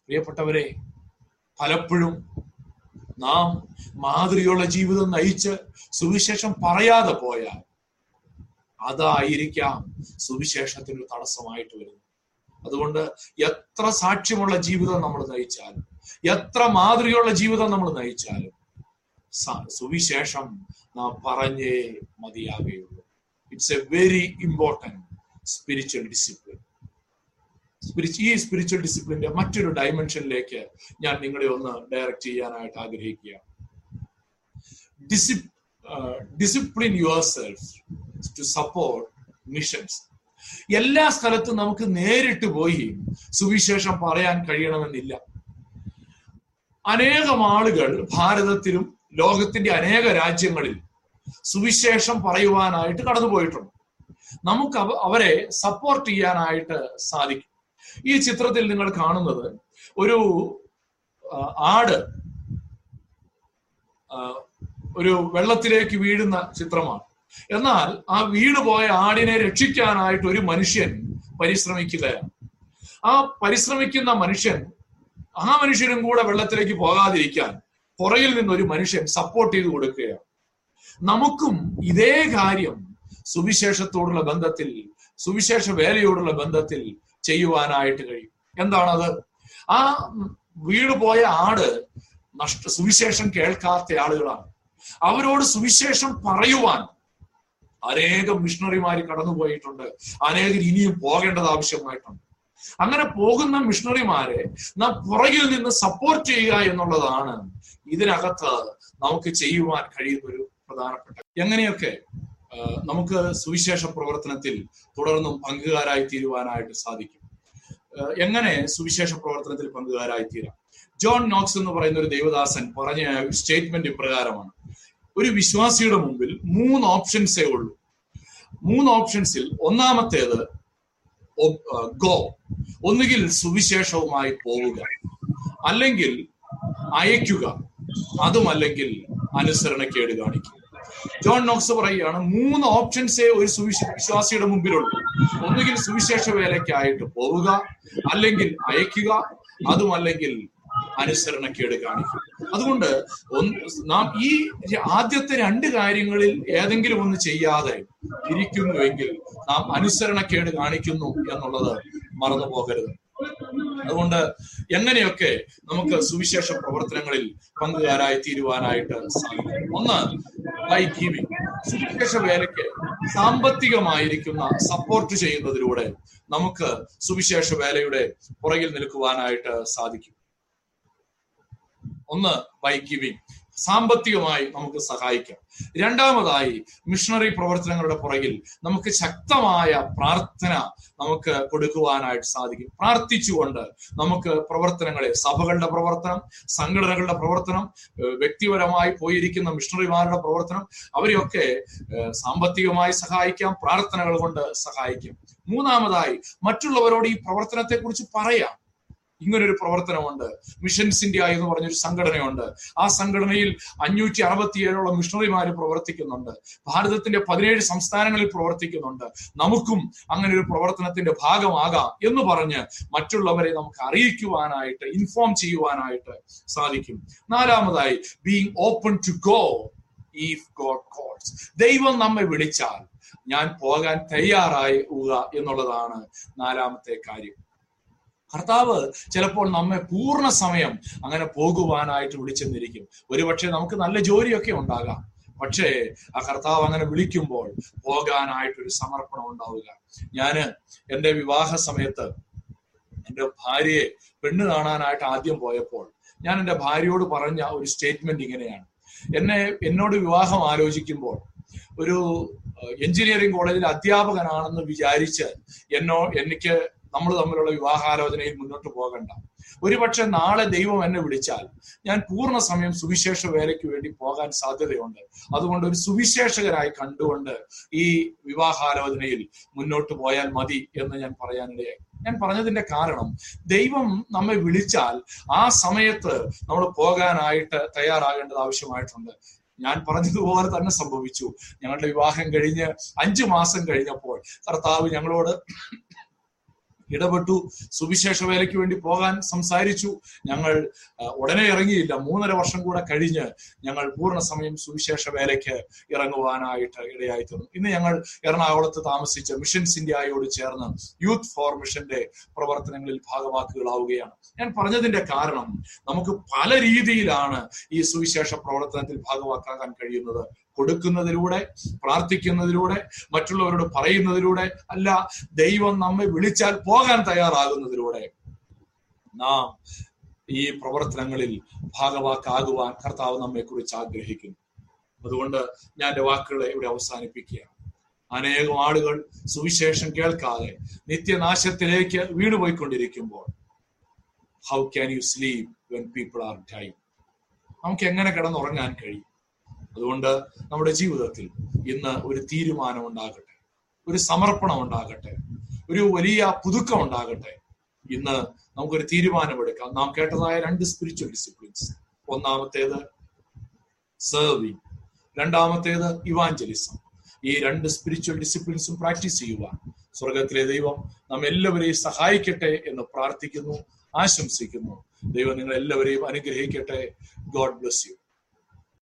പ്രിയപ്പെട്ടവരെ പലപ്പോഴും നാം മാതൃയുള്ള ജീവിതം നയിച്ച് സുവിശേഷം പറയാതെ പോയാൽ അതായിരിക്കാം സുവിശേഷത്തിന് തടസ്സമായിട്ട് വരുന്നത്. അതുകൊണ്ട് എത്ര സാക്ഷ്യമുള്ള ജീവിതം നമ്മൾ നയിച്ചാലും എത്ര മാതൃകയുള്ള ജീവിതം നമ്മൾ നയിച്ചാലും സുവിശേഷം നാം പറഞ്ഞേ മതിയാകുകയുള്ളൂ it's a very important spiritual discipline ഈ സ്പിരിച്വൽ ഡിസിപ്ലിന്റെ മറ്റൊരു ഡയമെൻഷനിലേക്ക് ഞാൻ നിങ്ങളെ ഒന്ന് ഡയറക്റ്റ് ചെയ്യാനായിട്ട് ആഗ്രഹിക്കുകയാണ്. Discipline yourself to support missions എല്ലാ സ്ഥലത്തും നമുക്ക് നേരിട്ട് പോയി സുവിശേഷം പറയാൻ കഴിയണമെന്നില്ല. അനേകം ആളുകൾ ഭാരതത്തിലും ലോകത്തിന്റെ അനേക രാജ്യങ്ങളിൽ സുവിശേഷം പറയുവാനായിട്ട് കടന്നുപോയിട്ടുണ്ട്. നമുക്ക് അവരെ സപ്പോർട്ട് ചെയ്യാനായിട്ട് സാധിക്കും. ഈ ചിത്രത്തിൽ നിങ്ങൾ കാണുന്നത് ഒരു ആട് ഒരു വെള്ളത്തിലേക്ക് വീഴുന്ന ചിത്രമാണ്. എന്നാൽ ആ വീണ് പോയ ആടിനെ രക്ഷിക്കാനായിട്ട് ഒരു മനുഷ്യൻ പരിശ്രമിക്കുകയാണ്. ആ പരിശ്രമിക്കുന്ന മനുഷ്യൻ ആ മനുഷ്യനും കൂടെ വെള്ളത്തിലേക്ക് പോകാതിരിക്കാൻ പുറകിൽ നിന്ന് ഒരു മനുഷ്യൻ സപ്പോർട്ട് ചെയ്ത് കൊടുക്കുകയാണ്. നമുക്കും ഇതേ കാര്യം സുവിശേഷത്തോടുള്ള ബന്ധത്തിൽ സുവിശേഷ വേലയോടുള്ള ബന്ധത്തിൽ ചെയ്യുവാനായിട്ട് കഴിയും. എന്താണത്? ആ വീട് പോയ ആട് നഷ്ട സുവിശേഷം കേൾക്കാത്ത ആളുകളാണ്. അവരോട് സുവിശേഷം പറയുവാൻ അനേകം മിഷണറിമാർ കടന്നുപോയിട്ടുണ്ട്. അനേകർ ഇനിയും പോകേണ്ടത് ആവശ്യമായിട്ടുണ്ട്. അങ്ങനെ പോകുന്ന മിഷണറിമാരെ നാം പുറകിൽ നിന്ന് സപ്പോർട്ട് ചെയ്യുക എന്നുള്ളതാണ് ഇതിനകത്ത് നമുക്ക് ചെയ്യുവാൻ കഴിയുന്ന ഒരു പ്രധാനപ്പെട്ട എങ്ങനെയൊക്കെ? നമുക്ക് സുവിശേഷ പ്രവർത്തനത്തിൽ തുടർന്നും പങ്കുകാരായി തീരുവാനായിട്ട് സാധിക്കും. എങ്ങനെ സുവിശേഷ പ്രവർത്തനത്തിൽ പങ്കുകാരായി തീരാം? ജോൺ നോക്സ് എന്ന് പറയുന്ന ഒരു ദേവദാസൻ പറഞ്ഞ സ്റ്റേറ്റ്മെന്റ് ഇപ്രകാരമാണ് ഒരു വിശ്വാസിയുടെ മുമ്പിൽ മൂന്ന് ഓപ്ഷൻസേ ഉള്ളൂ. മൂന്ന് ഓപ്ഷൻസിൽ ഒന്നാമത്തേത് ഗോ. ഒന്നുകിൽ സുവിശേഷവുമായി പോവുക അല്ലെങ്കിൽ അയക്കുക അതുമല്ലെങ്കിൽ അനുസരണക്കേട് കാണിക്കുക ജോൺ നോക്സ് പറയുകയാണ് മൂന്ന് ഓപ്ഷൻസേ ഒരു സുവിശ വിശ്വാസിയുടെ മുമ്പിലുള്ളൂ. ഒന്നുകിൽ സുവിശേഷ വേലയ്ക്കായിട്ട് പോവുക അല്ലെങ്കിൽ അയക്കുക അതുമല്ലെങ്കിൽ അനുസരണക്കേട് കാണിക്കുക. അതുകൊണ്ട് നാം ഈ ആദ്യത്തെ രണ്ട് കാര്യങ്ങളിൽ ഏതെങ്കിലും ഒന്ന് ചെയ്യാതെ ഇരിക്കുന്നുവെങ്കിൽ നാം അനുസരണക്കേട് കാണിക്കുന്നു എന്നുള്ളത് മറന്നു പോകരുത് അതുകൊണ്ട് എങ്ങനെയൊക്കെ നമുക്ക് സുവിശേഷ പ്രവർത്തനങ്ങളിൽ പങ്കുകാരായി തീരുവാനായിട്ട് സാധിക്കും? ഒന്ന് ലൈഫ് ഗീവിംഗ്. സുവിശേഷ വേലയ്ക്ക് സാമ്പത്തികമായിരിക്കുന്ന സപ്പോർട്ട് ചെയ്യുന്നതിലൂടെ നമുക്ക് സുവിശേഷ വേലയുടെ പുറകിൽ നിൽക്കുവാനായിട്ട് സാധിക്കും. ഒന്ന് ബൈ ഗിവിംഗ്. സാമ്പത്തികമായി നമുക്ക് സഹായിക്കാം. രണ്ടാമതായി മിഷണറി പ്രവർത്തനങ്ങളുടെ പുറകിൽ നമുക്ക് ശക്തമായ പ്രാർത്ഥന നമുക്ക് കൊടുക്കുവാനായിട്ട് സാധിക്കും. പ്രാർത്ഥിച്ചുകൊണ്ട് നമുക്ക് പ്രവർത്തനങ്ങളെ സഭകളുടെ പ്രവർത്തനം സംഘടനകളുടെ പ്രവർത്തനം വ്യക്തിപരമായി പോയിരിക്കുന്ന മിഷണറിമാരുടെ പ്രവർത്തനം അവരെയൊക്കെ സാമ്പത്തികമായി സഹായിക്കാം പ്രാർത്ഥനകൾ കൊണ്ട് സഹായിക്കാം. മൂന്നാമതായി മറ്റുള്ളവരോട് ഈ പ്രവർത്തനത്തെക്കുറിച്ച് പറയാം. ഇങ്ങനൊരു പ്രവർത്തനമുണ്ട്. മിഷൻസ് ഇന്ത്യ എന്ന് പറഞ്ഞൊരു സംഘടനയുണ്ട്. ആ സംഘടനയിൽ അഞ്ഞൂറ്റി അറുപത്തിയേഴോളം മിഷണറിമാർ പ്രവർത്തിക്കുന്നുണ്ട്. ഭാരതത്തിന്റെ പതിനേഴ് സംസ്ഥാനങ്ങളിൽ പ്രവർത്തിക്കുന്നുണ്ട്. നമുക്കും അങ്ങനെ ഒരു പ്രവർത്തനത്തിന്റെ ഭാഗമാകാം എന്ന് പറഞ്ഞ് മറ്റുള്ളവരെ നമുക്ക് അറിയിക്കുവാനായിട്ട് ഇൻഫോം ചെയ്യുവാനായിട്ട് സാധിക്കും. നാലാമതായി being open to go if God calls ദൈവം നമ്മെ വിളിച്ചാൽ ഞാൻ പോകാൻ തയ്യാറാവുക എന്നുള്ളതാണ് നാലാമത്തെ കാര്യം. കർത്താവ് ചിലപ്പോൾ നമ്മെ പൂർണ സമയം അങ്ങനെ പോകുവാനായിട്ട് വിളിച്ചെന്നിരിക്കും. ഒരുപക്ഷെ നമുക്ക് നല്ല ജോലിയൊക്കെ ഉണ്ടാകാം. പക്ഷേ ആ കർത്താവ് അങ്ങനെ വിളിക്കുമ്പോൾ പോകാനായിട്ടൊരു സമർപ്പണം ഉണ്ടാവുക. ഞാൻ എന്റെ വിവാഹ സമയത്ത് എന്റെ ഭാര്യയെ പെണ്ണ് കാണാനായിട്ട് ആദ്യം പോയപ്പോൾ ഞാൻ എന്റെ ഭാര്യയോട് പറഞ്ഞ ഒരു സ്റ്റേറ്റ്മെന്റ് ഇങ്ങനെയാണ്. എന്നെ എന്നോട് വിവാഹം ആലോചിക്കുമ്പോൾ ഒരു എഞ്ചിനീയറിംഗ് കോളേജിൽ അധ്യാപകനാണെന്ന് വിചാരിച്ച് എന്നോ എനിക്ക് നമ്മൾ തമ്മിലുള്ള വിവാഹാലോചനയിൽ മുന്നോട്ട് പോകണ്ട. ഒരുപക്ഷെ നാളെ ദൈവം എന്നെ വിളിച്ചാൽ ഞാൻ പൂർണ സമയം സുവിശേഷ വേലയ്ക്ക് വേണ്ടി പോകാൻ സാധ്യതയുണ്ട്. അതുകൊണ്ട് ഒരു സുവിശേഷകരായി കണ്ടുകൊണ്ട് ഈ വിവാഹാലോചനയിൽ മുന്നോട്ട് പോയാൽ മതി എന്ന് ഞാൻ പറയാനിടയായി. ഞാൻ പറഞ്ഞതിന്റെ കാരണം ദൈവം നമ്മെ വിളിച്ചാൽ ആ സമയത്ത് നമ്മൾ പോകാനായിട്ട് തയ്യാറാകേണ്ടത് ആവശ്യമായിട്ടുണ്ട്. ഞാൻ പറഞ്ഞതുപോലെ തന്നെ സംഭവിച്ചു. ഞങ്ങളുടെ വിവാഹം കഴിഞ്ഞ് അഞ്ചു മാസം കഴിഞ്ഞപ്പോൾ കർത്താവ് ഞങ്ങളോട് ഇടപെട്ടു. സുവിശേഷ വേലയ്ക്ക് വേണ്ടി പോകാൻ സംസാരിച്ചു. ഞങ്ങൾ ഉടനെ ഇറങ്ങിയില്ല. മൂന്നര വർഷം കൂടെ കഴിഞ്ഞ് ഞങ്ങൾ പൂർണ സമയം സുവിശേഷ വേലയ്ക്ക് ഇറങ്ങുവാനായിട്ട് ഇടയായി തീർന്നു. ഇന്ന് ഞങ്ങൾ എറണാകുളത്ത് താമസിച്ച് മിഷൻസ് ഇന്ത്യയോട് ചേർന്ന് യൂത്ത് ഫോർ മിഷന്റെ പ്രവർത്തനങ്ങളിൽ ഭാഗമാക്കുകളാവുകയാണ് ഞാൻ പറഞ്ഞതിന്റെ കാരണം നമുക്ക് പല രീതിയിലാണ് ഈ സുവിശേഷ പ്രവർത്തനത്തിൽ ഭാഗവാക്കാകാൻ കഴിയുന്നത്. കൊടുക്കുന്നതിലൂടെ പ്രാർത്ഥിക്കുന്നതിലൂടെ മറ്റുള്ളവരോട് പറയുന്നതിലൂടെ അല്ല ദൈവം നമ്മെ വിളിച്ചാൽ പോകാൻ തയ്യാറാകുന്നതിലൂടെ നാം ഈ പ്രവർത്തനങ്ങളിൽ ഭാഗവാക്കാകുവാൻ കർത്താവ് നമ്മെ കുറിച്ച് ആഗ്രഹിക്കുന്നു. അതുകൊണ്ട് ഞാൻ എന്റെ വാക്കുകളെ ഇവിടെ അവസാനിപ്പിക്കുകയാണ്. അനേകം ആളുകൾ സുവിശേഷം കേൾക്കാതെ നിത്യനാശത്തിലേക്ക് വീണുപോയിക്കൊണ്ടിരിക്കുമ്പോൾ how can you sleep when people are time നമുക്ക് എങ്ങനെ കിടന്നുറങ്ങാൻ കഴിയും? അതുകൊണ്ട് നമ്മുടെ ജീവിതത്തിൽ ഇന്ന് ഒരു തീരുമാനം ഉണ്ടാകട്ടെ ഒരു സമർപ്പണം ഉണ്ടാകട്ടെ ഒരു വലിയ പുതുക്കം ഉണ്ടാകട്ടെ. ഇന്ന് നമുക്കൊരു തീരുമാനമെടുക്കാം. നാം കേട്ടതായ രണ്ട് സ്പിരിച്വൽ ഡിസിപ്ലിൻസ് ഒന്നാമത്തേത് സെർവിങ് രണ്ടാമത്തേത് ഇവാഞ്ചലിസം ഈ രണ്ട് സ്പിരിച്വൽ ഡിസിപ്ലിൻസും പ്രാക്ടീസ് ചെയ്യുവാൻ സ്വർഗത്തിലെ ദൈവം നാം എല്ലാവരെയും സഹായിക്കട്ടെ എന്ന് പ്രാർത്ഥിക്കുന്നു ആശംസിക്കുന്നു. ദൈവം നിങ്ങൾ എല്ലാവരെയും അനുഗ്രഹിക്കട്ടെ. God bless you